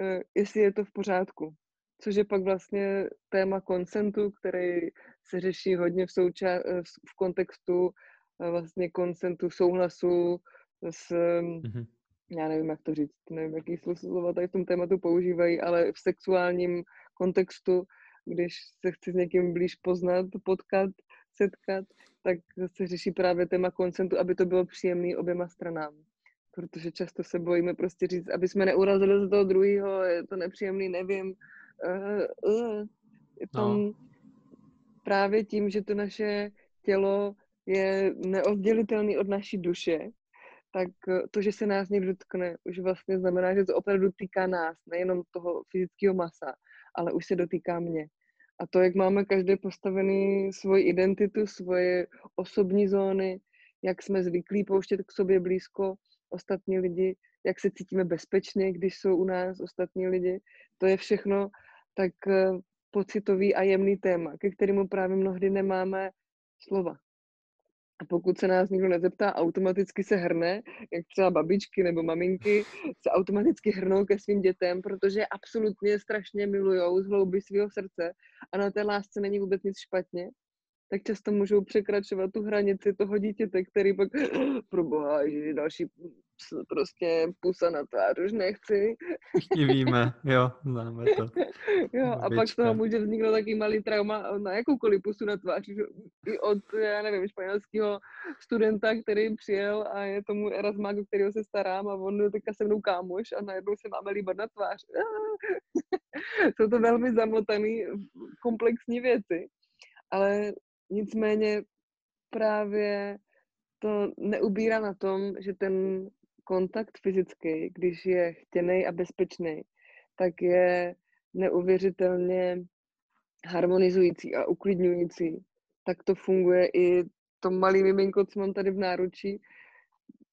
eh, jestli je to v pořádku. Což je pak vlastně téma konsentu, který se řeší hodně v, souča- eh, v kontextu vlastně konsentu, souhlasu s, mm-hmm. já nevím, jak to říct, nevím, jaký slova tady v tom tématu používají, ale v sexuálním kontextu, když se chci s někým blíž poznat, potkat, setkat, tak se řeší právě téma koncentu, aby to bylo příjemné oběma stranám. Protože často se bojíme prostě říct, aby jsme neurazili z toho druhého, je to nepříjemný, nevím. Uh, uh. Je tam no. právě tím, že to naše tělo je neoddělitelný od naší duše, tak to, že se nás někdo dotkne, už vlastně znamená, že to opravdu týká nás, nejenom toho fyzického masa, ale už se dotýká mě. A to, jak máme každý postavený svoji identitu, svoje osobní zóny, jak jsme zvyklí pouštět k sobě blízko ostatní lidi, jak se cítíme bezpečně, když jsou u nás ostatní lidi. To je všechno tak eh, pocitový a jemný téma, ke kterému právě mnohdy nemáme slova. A pokud se nás nikdo nezeptá, automaticky se hrne, jak třeba babičky nebo maminky se automaticky hrnou ke svým dětem, protože absolutně strašně milujou z hlouby svého srdce a na té lásce není vůbec nic špatně. Tak často můžou překračovat tu hranici toho dítěte, který pak, *gasps* pro boha, že další prostě pusa na tvář, už nechci. Všichni víme, jo, známe to. *laughs* jo, a pak z toho může vzniknout taky malý trauma na jakoukoliv pusu na tvář. I od, já nevím, španělského studenta, který přijel a je tomu Erasmák, o kterého se starám a on je teďka se mnou kámoš a najednou se máme líbat na tvář. *laughs* Jsou to velmi zamotané komplexní věci, ale Nicméně právě to neubírá na tom, že ten kontakt fyzický, když je chtěný a bezpečný, tak je neuvěřitelně harmonizující a uklidňující. Tak to funguje i to malý miminko, co mám tady v náručí.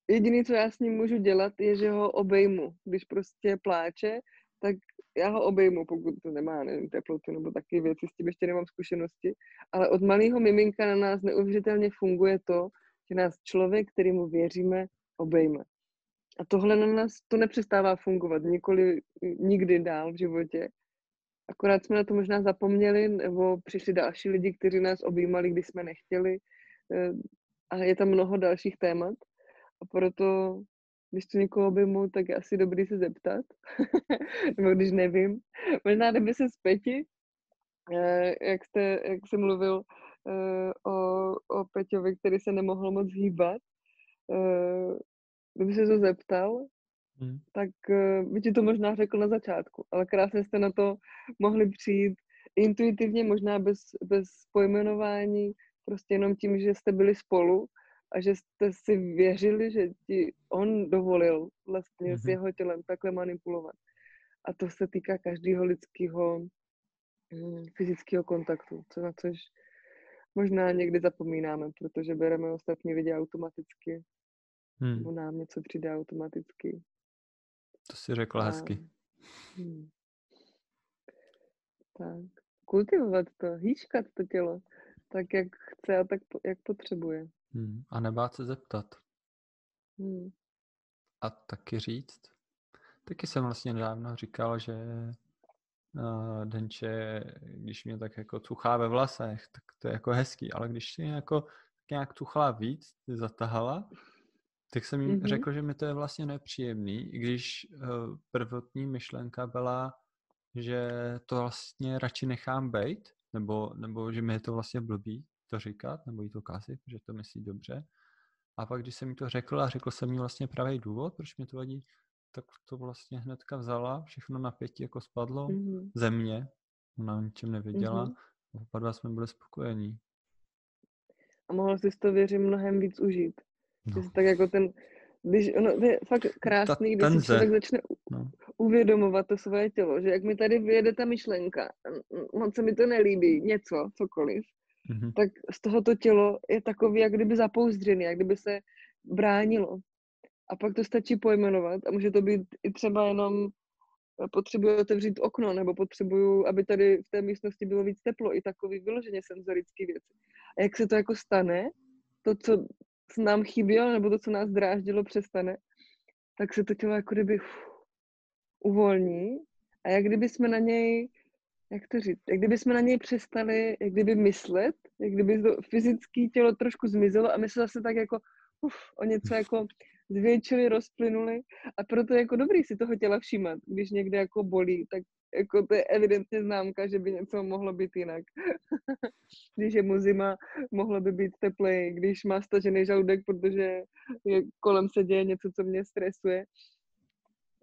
Jediné, co já s ním můžu dělat, je, že ho obejmu. Když prostě pláče, tak já ho obejmu, pokud to nemá, nevím, teplotu nebo taky věci, s tím ještě nemám zkušenosti, ale od malého miminka na nás neuvěřitelně funguje to, že nás člověk, kterýmu věříme, obejme. A tohle na nás to nepřestává fungovat nikoli, nikdy dál v životě. Akorát jsme na to možná zapomněli, nebo přišli další lidi, kteří nás objímali, když jsme nechtěli. Eh, a je tam mnoho dalších témat. A proto když to někoho objemu, tak je asi dobrý se zeptat. *laughs* Nebo když nevím. Možná kdyby se zpěti, eh, jak, jste, jak jsem mluvil eh, o, o Peťovi, který se nemohl moc hýbat, kdyby se to zeptal, hmm. tak by ti to možná řekl na začátku, ale krásně jste na to mohli přijít intuitivně, možná bez, bez pojmenování, prostě jenom tím, že jste byli spolu a že jste si věřili, že ti on dovolil vlastně mm-hmm. s mhm. jeho tělem takhle manipulovat. A to se týká každého lidského hm, fyzického kontaktu, co na což možná někdy zapomínáme, protože bereme ostatní lidi automaticky. Hmm. Nebo nám něco přijde automaticky. To si řekla a, hezky. Hmm. Tak. Kultivovat to, hýčkat to tělo, tak jak chce a tak jak potřebuje. Hmm. A nebát se zeptat. Hmm. A taky říct. Taky jsem vlastně nedávno říkal, že uh, Denče, když mě tak jako cuchá ve vlasech, tak to je jako hezký, ale když si jako nějak tuchala víc, zatahala, tak jsem jim mm-hmm. řekl, že mi to je vlastně nepříjemný, i když uh, prvotní myšlenka byla, že to vlastně radši nechám bejt, nebo, nebo že mi je to vlastně blbý, to říkat, nebo jí to kazit, že to myslí dobře. A pak, když jsem jí to řekl a řekl jsem jí vlastně pravý důvod, proč mi to vadí, tak to vlastně hnedka vzala, všechno napětí jako spadlo, mm-hmm. země, ona o ničem nevěděla, mm-hmm. a oba dva jsme byli spokojení. A mohl jsi to věřit mnohem víc užít. No. Tak jako ten, když ono, je fakt krásný, Ta, když si člověk začne no. uvědomovat to svoje tělo, že jak mi tady vyjede ta myšlenka, moc se mi to nelíbí, něco, cokoliv, mm-hmm. tak z tohoto tělo je takový, jak kdyby zapouzdřený, jak kdyby se bránilo. A pak to stačí pojmenovat a může to být i třeba jenom eh, potřebuji otevřít okno, nebo potřebuju, aby tady v té místnosti bylo víc teplo, i takový vyloženě senzorický věci. A jak se to jako stane, to, co nám chybělo, nebo to, co nás dráždilo, přestane, tak se to tělo jako kdyby uf, uvolní. A jak kdyby jsme na něj jak to říct, jak kdyby jsme na něj přestali, jak kdyby myslet, jak kdyby to fyzické tělo trošku zmizelo a my se zase tak jako uf, o něco jako zvětšili, rozplynuli. A proto je jako dobrý si toho těla všímat, když někde jako bolí, tak jako to je evidentně známka, že by něco mohlo být jinak. *laughs* když je mu zima, mohlo by být teplej, když má stažený žaludek, protože je, kolem se děje něco, co mě stresuje,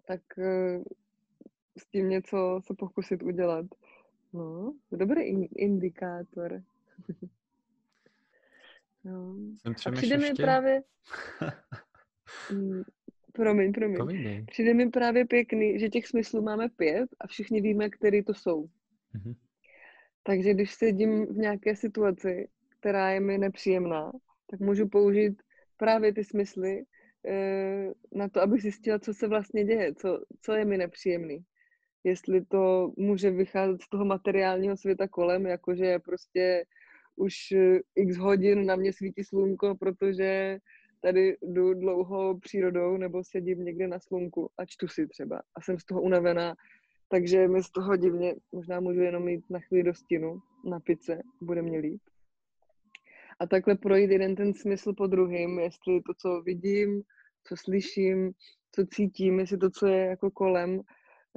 tak uh, s tím něco se pokusit udělat. No, dobrý indikátor. *laughs* no. A přijde mi právě... *laughs* Promiň, promiň. Povídej. Přijde mi právě pěkný, že těch smyslů máme pět a všichni víme, který to jsou. Mm-hmm. Takže když sedím v nějaké situaci, která je mi nepříjemná, tak můžu použít právě ty smysly eh, na to, abych zjistila, co se vlastně děje, co, co je mi nepříjemný. Jestli to může vycházet z toho materiálního světa kolem, jakože prostě už eh, x hodin na mě svítí slunko, protože tady jdu dlouho přírodou nebo sedím někde na slunku a čtu si třeba a jsem z toho unavená, takže mi z toho divně, možná můžu jenom jít na chvíli do stínu, na pice, bude mě líp. A takhle projít jeden ten smysl po druhým, jestli to, co vidím, co slyším, co cítím, jestli to, co je jako kolem,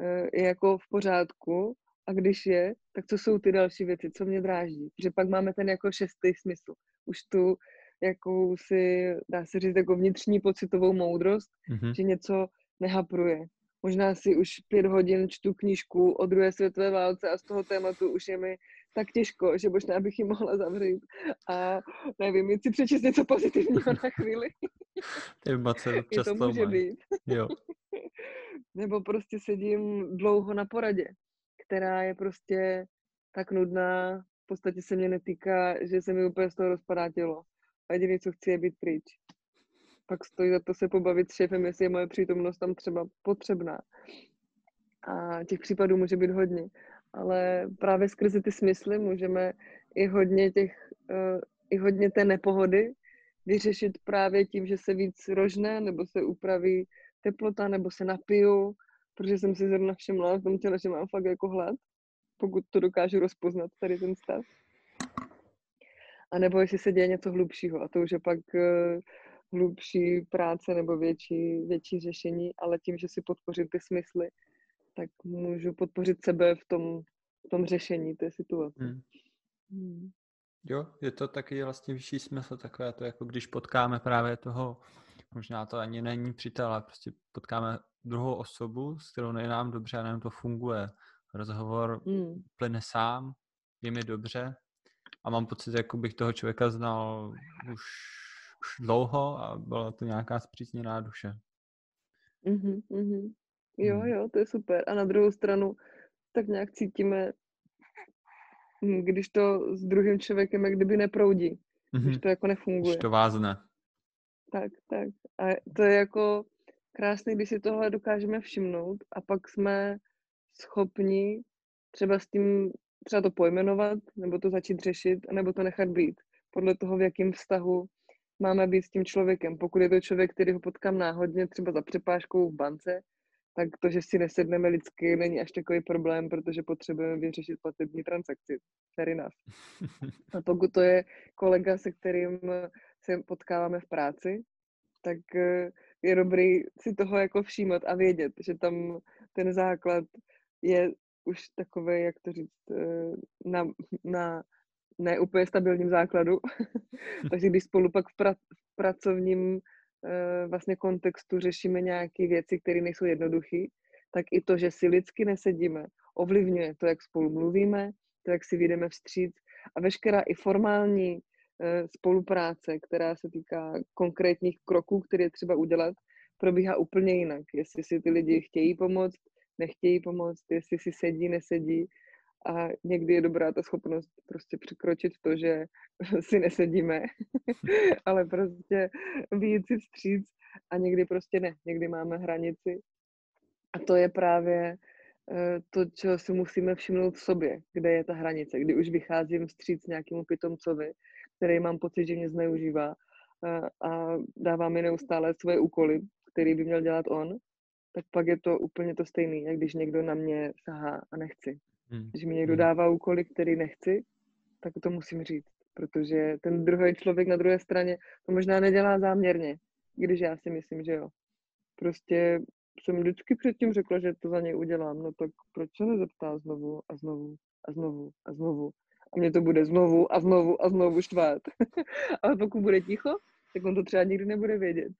eh, je jako v pořádku a když je, tak co jsou ty další věci, co mě dráždí. Že pak máme ten jako šestý smysl. Už tu jakousi, dá se říct, jako vnitřní pocitovou moudrost, mm-hmm. že něco nehapruje. Možná si už pět hodin čtu knížku o druhé světové válce a z toho tématu už je mi tak těžko, že možná bych ji mohla zavřít a nevím, jít si přečíst něco pozitivního na chvíli. Emoce *laughs* často to *laughs* může být. Jo. *laughs* Nebo prostě sedím dlouho na poradě, která je prostě tak nudná, v podstatě se mě netýká, že se mi úplně z toho rozpadá tělo a jediné, co chci, je být pryč. Pak stojí za to se pobavit s šéfem, jestli je moje přítomnost tam třeba potřebná. A těch případů může být hodně. Ale právě skrze ty smysly můžeme i hodně těch, uh, i hodně té nepohody vyřešit právě tím, že se víc rožne, nebo se upraví teplota, nebo se napiju, protože jsem si zrovna všimla v tom těle, že mám fakt jako hlad, pokud to dokážu rozpoznat, tady ten stav anebo jestli se děje něco hlubšího a to už je pak uh, hlubší práce nebo větší, větší řešení, ale tím, že si podpořím ty smysly, tak můžu podpořit sebe v tom, v tom řešení té situace. Hmm. Hmm. Jo, je to taky vlastně vyšší smysl, takové to, jako když potkáme právě toho, možná to ani není přítel, ale prostě potkáme druhou osobu, s kterou je nám dobře a nám to funguje. Rozhovor hmm. plyne sám, je mi dobře, a mám pocit, jako bych toho člověka znal už, už dlouho a byla to nějaká zpřízněná duše. Mm-hmm, mm-hmm. Jo, hmm. jo, to je super. A na druhou stranu tak nějak cítíme, hm, když to s druhým člověkem jak kdyby neproudí, mm-hmm. když to jako nefunguje. Když to vázne. Tak, tak. A to je jako krásné, když si tohle dokážeme všimnout a pak jsme schopni třeba s tím třeba to pojmenovat, nebo to začít řešit, nebo to nechat být. Podle toho, v jakém vztahu máme být s tím člověkem. Pokud je to člověk, který ho potkám náhodně, třeba za přepážkou v bance, tak to, že si nesedneme lidsky, není až takový problém, protože potřebujeme vyřešit platební transakci. Fair enough. *laughs* A pokud to je kolega, se kterým se potkáváme v práci, tak eh, je dobrý si toho jako všímat a vědět, že tam ten základ je už takové, jak to říct, eh, na, na neúplně stabilním základu. *laughs* Takže když spolu pak v, pra, v pracovním eh, vlastně kontextu řešíme nějaké věci, které nejsou jednoduché, tak i to, že si lidsky nesedíme, ovlivňuje to, jak spolu mluvíme, to, jak si vyjdeme vstříc a veškerá i formální eh, spolupráce, která se týká konkrétních kroků, které je třeba udělat, probíhá úplně jinak. Jestli si ty lidi chtějí pomoct, nechtějí pomoct, jestli si sedí, nesedí. A někdy je dobrá ta schopnost prostě překročit to, že *laughs* si nesedíme, *laughs* ale prostě vyjít si vstříc a někdy prostě ne. Někdy máme hranici. A to je právě eh, to, čeho si musíme všimnout v sobě, kde je ta hranice, kdy už vycházím vstříc nějakému pitomcovi, který mám pocit, že mě zneužívá eh, a dává mi neustále svoje úkoly, který by měl dělat on tak pak je to úplně to stejné, jak když někdo na mě sahá a nechci. Hmm. Když mi někdo hmm. dává úkoly, který nechci, tak to musím říct, protože ten druhý člověk na druhé straně to možná nedělá záměrně, když já si myslím, že jo. Prostě jsem vždycky předtím řekla, že to za něj udělám, no tak proč se nezeptá znovu a znovu a znovu a znovu. A mě to bude znovu a znovu a znovu štvát. *laughs* Ale pokud bude ticho, tak on to třeba nikdy nebude vědět.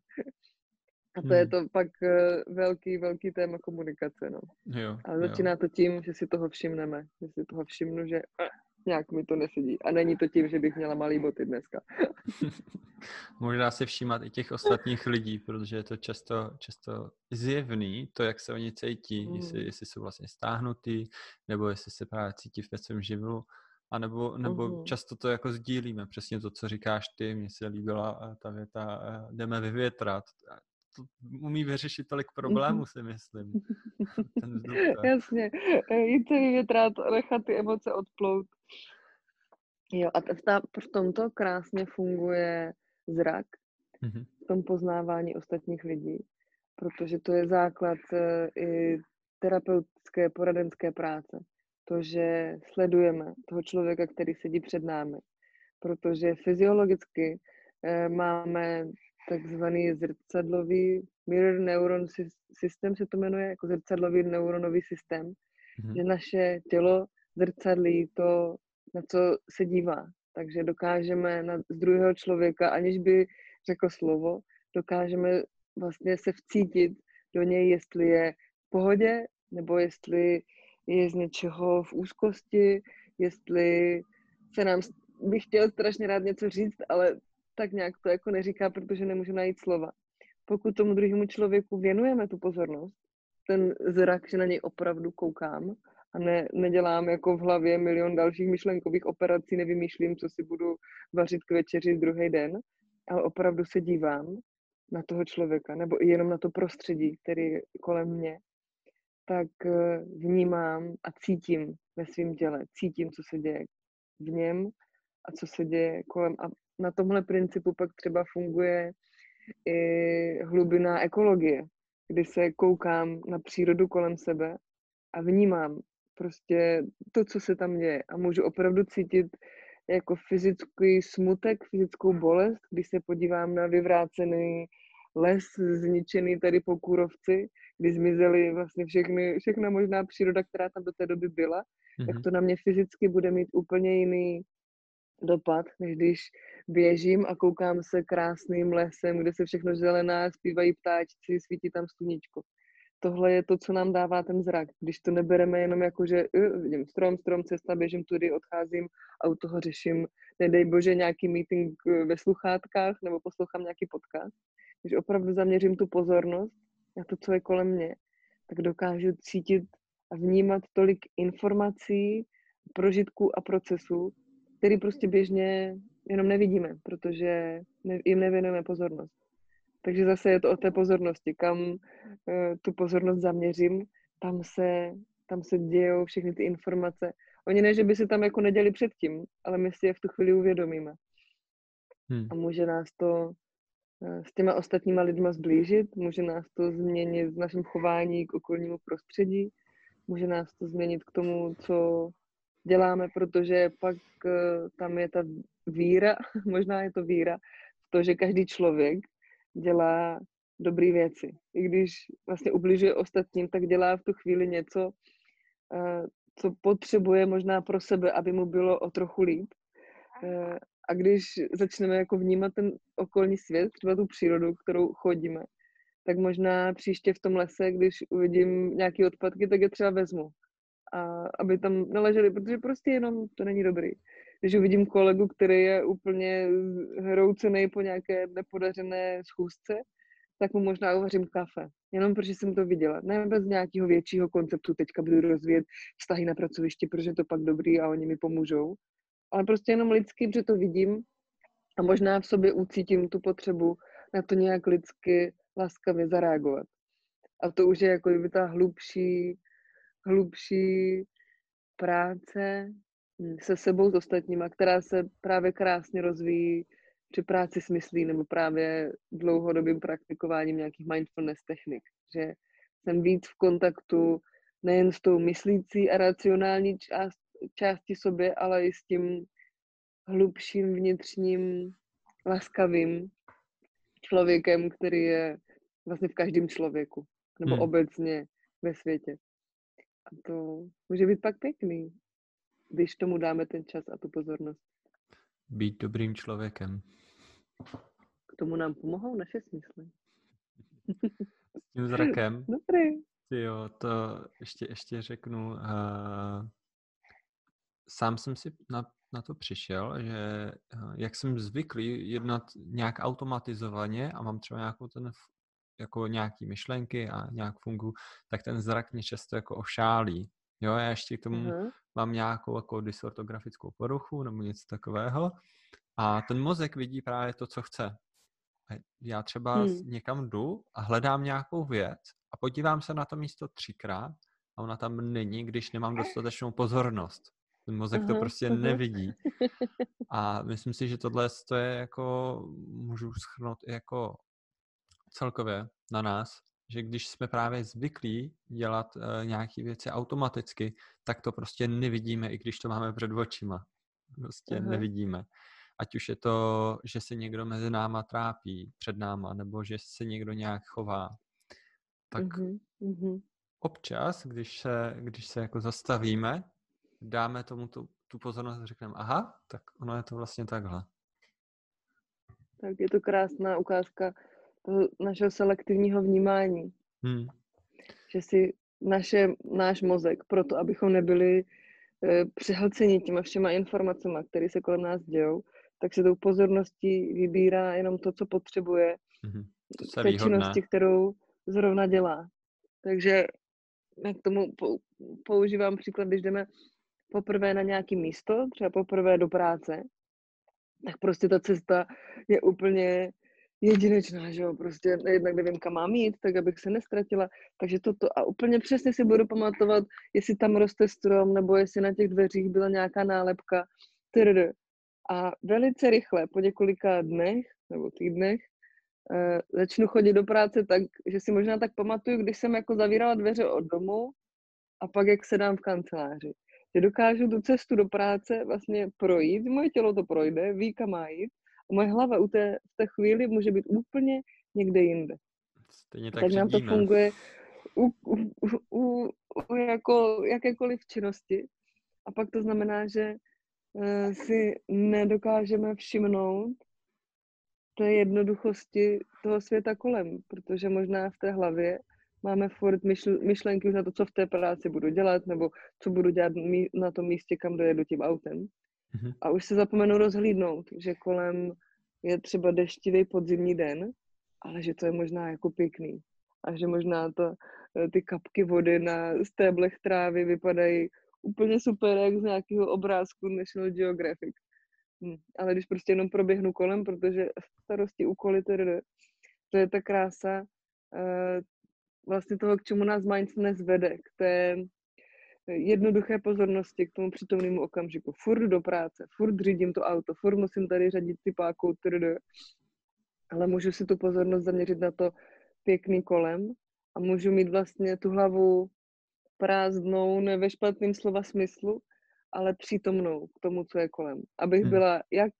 A to hmm. je to pak uh, velký, velký téma komunikace, no. Jo, Ale začíná jo. to tím, že si toho všimneme, že si toho všimnu, že uh, nějak mi to nesedí. A není to tím, že bych měla malý boty dneska. *laughs* Možná se všímat i těch ostatních lidí, protože je to často, často zjevný, to, jak se oni cítí, hmm. jestli, jestli jsou vlastně stáhnutý, nebo jestli se právě cítí ve svém živlu. A nebo, nebo uh-huh. často to jako sdílíme, přesně to, co říkáš ty, mně se líbila ta věta, jdeme vyvětrat. To umí vyřešit tolik problémů, si myslím. *laughs* Ten vzduch, Jasně, jít se vyvětrat, nechat ty emoce odplout. Jo, a ta, v tomto krásně funguje zrak, mm-hmm. v tom poznávání ostatních lidí, protože to je základ eh, i terapeutické, poradenské práce. To, že sledujeme toho člověka, který sedí před námi. Protože fyziologicky eh, máme takzvaný zrcadlový mirror neuron systém, se to jmenuje, jako zrcadlový neuronový systém, mm-hmm. že naše tělo zrcadlí to, na co se dívá. Takže dokážeme na, z druhého člověka, aniž by řekl slovo, dokážeme vlastně se vcítit do něj, jestli je v pohodě, nebo jestli je z něčeho v úzkosti, jestli se nám, bych chtěl strašně rád něco říct, ale tak nějak to jako neříká, protože nemůžu najít slova. Pokud tomu druhému člověku věnujeme tu pozornost, ten zrak, že na něj opravdu koukám a ne, nedělám jako v hlavě milion dalších myšlenkových operací, nevymýšlím, co si budu vařit k večeři druhý den, ale opravdu se dívám na toho člověka, nebo i jenom na to prostředí, který je kolem mě, tak eh, vnímám a cítím ve svém těle, cítím, co se děje v něm a co se děje kolem. A na tomhle principu pak třeba funguje i hlubiná ekologie, kdy se koukám na přírodu kolem sebe a vnímám prostě to, co se tam děje a můžu opravdu cítit jako fyzický smutek, fyzickou bolest, když se podívám na vyvrácený les zničený tady po kůrovci, kdy zmizely vlastně všechny, všechna možná příroda, která tam do té doby byla, mm-hmm. tak to na mě fyzicky bude mít úplně jiný dopad, než když běžím a koukám se krásným lesem, kde se všechno zelená, zpívají ptáčci, svítí tam sluníčko. Tohle je to, co nám dává ten zrak. Když to nebereme jenom jako, že uh, vidím strom, strom, cesta, běžím tudy, odcházím a u toho řeším, nedej bože, nějaký meeting eh, ve sluchátkách nebo poslouchám nějaký podcast. Když opravdu zaměřím tu pozornost na to, co je kolem mě, tak dokážu cítit a vnímat tolik informací, prožitků a procesů, který prostě běžně jenom nevidíme, protože jim nevěnujeme pozornost. Takže zase je to o té pozornosti, kam uh, tu pozornost zaměřím, tam se, tam se dějou všechny ty informace. Oni ne, že by se tam jako neděli předtím, ale my si je v tu chvíli uvědomíme. Hmm. A může nás to uh, s těma ostatníma lidma zblížit, může nás to změnit v našem chování k okolnímu prostředí, může nás to změnit k tomu, co děláme, protože pak uh, tam je ta víra, *laughs* možná je to víra, v to, že každý člověk dělá dobré věci. I když vlastně ubližuje ostatním, tak dělá v tu chvíli něco, uh, co potřebuje možná pro sebe, aby mu bylo o trochu líp. Uh, a když začneme jako vnímat ten okolní svět, třeba tu přírodu, kterou chodíme, tak možná příště v tom lese, když uvidím nějaké odpadky, tak je třeba vezmu a aby tam neleželi, protože prostě jenom to není dobrý. Když uvidím kolegu, který je úplně hroucený po nějaké nepodařené schůzce, tak mu možná uvařím kafe. Jenom protože jsem to viděla. Ne bez nějakého většího konceptu, teďka budu rozvíjet vztahy na pracovišti, protože to pak dobrý a oni mi pomůžou. Ale prostě jenom lidsky, protože to vidím a možná v sobě ucítím tu potřebu na to nějak lidsky laskavě zareagovat. A to už je jako kdyby ta hlubší hlubší práce hm, se sebou, s ostatníma, která se právě krásně rozvíjí při práci s myslí nebo právě dlouhodobým praktikováním nějakých mindfulness technik. Že jsem víc v kontaktu nejen s tou myslící a racionální část, částí sobě, ale i s tím hlubším vnitřním laskavým člověkem, který je vlastně v každém člověku, nebo hmm. obecně ve světě. A to může být pak pěkný, když tomu dáme ten čas a tu pozornost. Být dobrým člověkem. K tomu nám pomohou naše smysly. *laughs* S tím zrakem. Dobrý. Jo, to ještě, ještě řeknu. Uh, sám jsem si na, na to přišel, že uh, jak jsem zvyklý jednat nějak automatizovaně a mám třeba nějakou ten jako nějaký myšlenky a nějak funguji, tak ten zrak mě často jako ošálí. Jo, já ještě k tomu uh-huh. mám nějakou jako dysortografickou poruchu nebo něco takového a ten mozek vidí právě to, co chce. Já třeba hmm. někam jdu a hledám nějakou věc a podívám se na to místo třikrát a ona tam není, když nemám dostatečnou pozornost. Ten mozek uh-huh, to prostě uh-huh. nevidí. *laughs* A myslím si, že tohle to je jako, můžu schrnout jako celkově na nás, že když jsme právě zvyklí dělat uh, nějaké věci automaticky, tak to prostě nevidíme, i když to máme před očima. Prostě uh-huh. nevidíme. Ať už je to, že se někdo mezi náma trápí, před náma, nebo že se někdo nějak chová. Tak uh-huh. občas, když se, když se jako zastavíme, dáme tomu tu, tu pozornost a řekneme, aha, tak ono je to vlastně takhle. Tak je to krásná ukázka našeho selektivního vnímání. Hmm. Že si naše, náš mozek, proto abychom nebyli e, přihlceni těma všema informacemi, které se kolem nás dějou, tak se tou pozorností vybírá jenom to, co potřebuje mm-hmm. to té činnosti, kterou zrovna dělá. Takže jak tomu používám příklad, když jdeme poprvé na nějaké místo, třeba poprvé do práce, tak prostě ta cesta je úplně jedinečná, že jo, prostě jednak nevím, kam mám jít, tak abych se nestratila, takže toto a úplně přesně si budu pamatovat, jestli tam roste strom, nebo jestli na těch dveřích byla nějaká nálepka, trr. A velice rychle, po několika dnech nebo týdnech, uh, začnu chodit do práce tak, že si možná tak pamatuju, když jsem jako zavírala dveře od domu a pak jak sedám v kanceláři. Že dokážu tu cestu do práce vlastně projít, moje tělo to projde, ví, kam má jít, moje hlava u té, v té chvíli může být úplně někde jinde. Stejně tak, tak nám to funguje u, u, u, u jako jakékoliv činnosti. A pak to znamená, že uh, si nedokážeme všimnout té jednoduchosti toho světa kolem, protože možná v té hlavě máme furt myšl, myšlenky už na to, co v té práci budu dělat, nebo co budu dělat na tom místě, kam dojedu tím autem. Mm-hmm. A už se zapomenu rozhlídnout, že kolem je třeba deštivý podzimní den, ale že to je možná jako pěkný. A že možná to, eh, ty kapky vody na stéblech trávy vypadají úplně super, jak z nějakého obrázku National Geographic. Hm. Ale když prostě jenom proběhnu kolem, protože starosti, úkoly, to je ta krása uh, vlastně toho, k čemu nás mindfulness vede, k té jednoduché pozornosti, k tomu přítomnému okamžiku. Furt do práce, furt řídím to auto, furt musím tady řadit typákou, trd, ale můžu si tu pozornost zaměřit na to pěkný kolem a můžu mít vlastně tu hlavu prázdnou, ne ve špatném slova smyslu, ale přítomnou k tomu, co je kolem. Abych hmm. byla jak,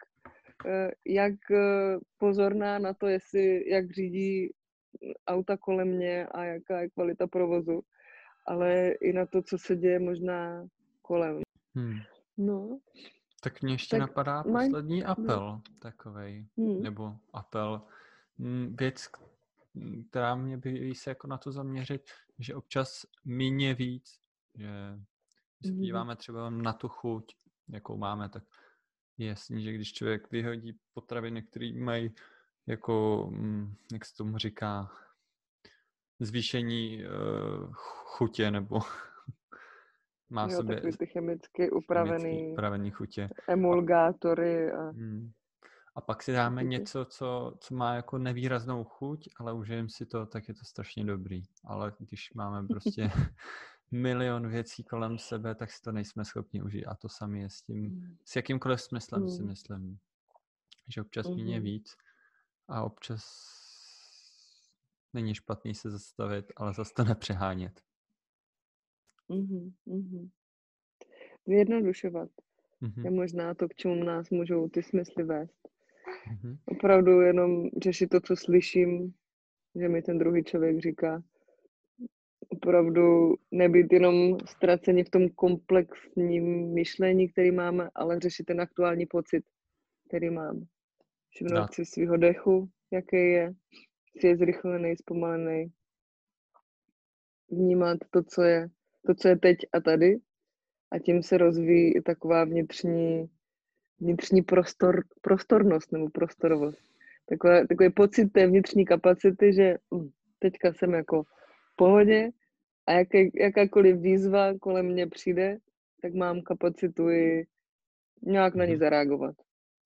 eh, jak eh, pozorná na to, jestli, jak řídí auta kolem mě a jaká je kvalita provozu, ale i na to, co se děje možná kolem. Hmm. No. Tak mě ještě tak napadá maj... poslední apel no. takovej, hmm. nebo apel. Hmm, věc, která mě by se jako na to zaměřit, že občas méně víc, že když se hmm. podíváme třeba na tu chuť, jakou máme, tak je jasný, že když člověk vyhodí potraviny, které mají jako, mm, jak se tomu říká, zvýšení uh, chutě nebo *laughs* má jo, sobě takový ty chemicky upravený, chemicky upravený chutě. Emulgátory. A... Hmm. A pak si dáme něco, co, co má jako nevýraznou chuť, ale užijeme si to, tak je to strašně dobrý. Ale když máme prostě *laughs* *laughs* milion věcí kolem sebe, tak si to nejsme schopni užít. A to sami je s tím, s jakýmkoliv smyslem si hmm. myslím, že občas mm-hmm. méně víc a občas není špatný se zastavit, ale zase to nepřehánět. Mm-hmm, mm-hmm. Zjednodušovat mm-hmm. je možná to, k čemu nás můžou ty smysly vést. Mm-hmm. Opravdu jenom řešit to, co slyším, že mi ten druhý člověk říká. Opravdu nebýt jenom ztraceni v tom komplexním myšlení, který máme, ale řešit ten aktuální pocit, který mám. Všimnout si svého dechu, jaký je, jestli je zrychlený, zpomalený. Vnímat to, co je, to, co je teď a tady. A tím se rozvíjí i taková vnitřní, vnitřní prostor, prostornost nebo prostorovost. Taková, takový pocit té vnitřní kapacity, že hm, teďka jsem jako v pohodě a jaké, jakákoliv výzva kolem mě přijde, tak mám kapacitu i nějak na ní Mhm. zareagovat.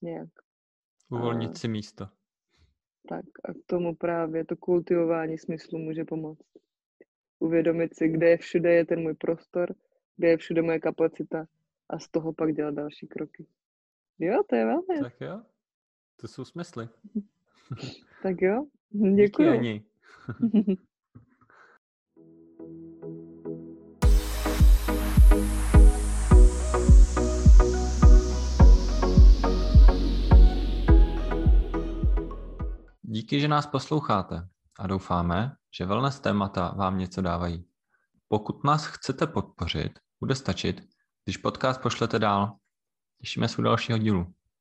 Nějak. Uvolnit A- si místo. Tak a k tomu právě to kultivování smyslu může pomoct. Uvědomit si, kde je všude je ten můj prostor, kde je všude moje kapacita a z toho pak dělat další kroky. Jo, to je velmi. Tak, jo, to jsou smysly. tak jo, Díky, děkuji. Ani. *laughs* Díky, že nás posloucháte a doufáme, že wellness témata vám něco dávají. Pokud nás chcete podpořit, bude stačit, když podcast pošlete dál. Těšíme se u dalšího dílu.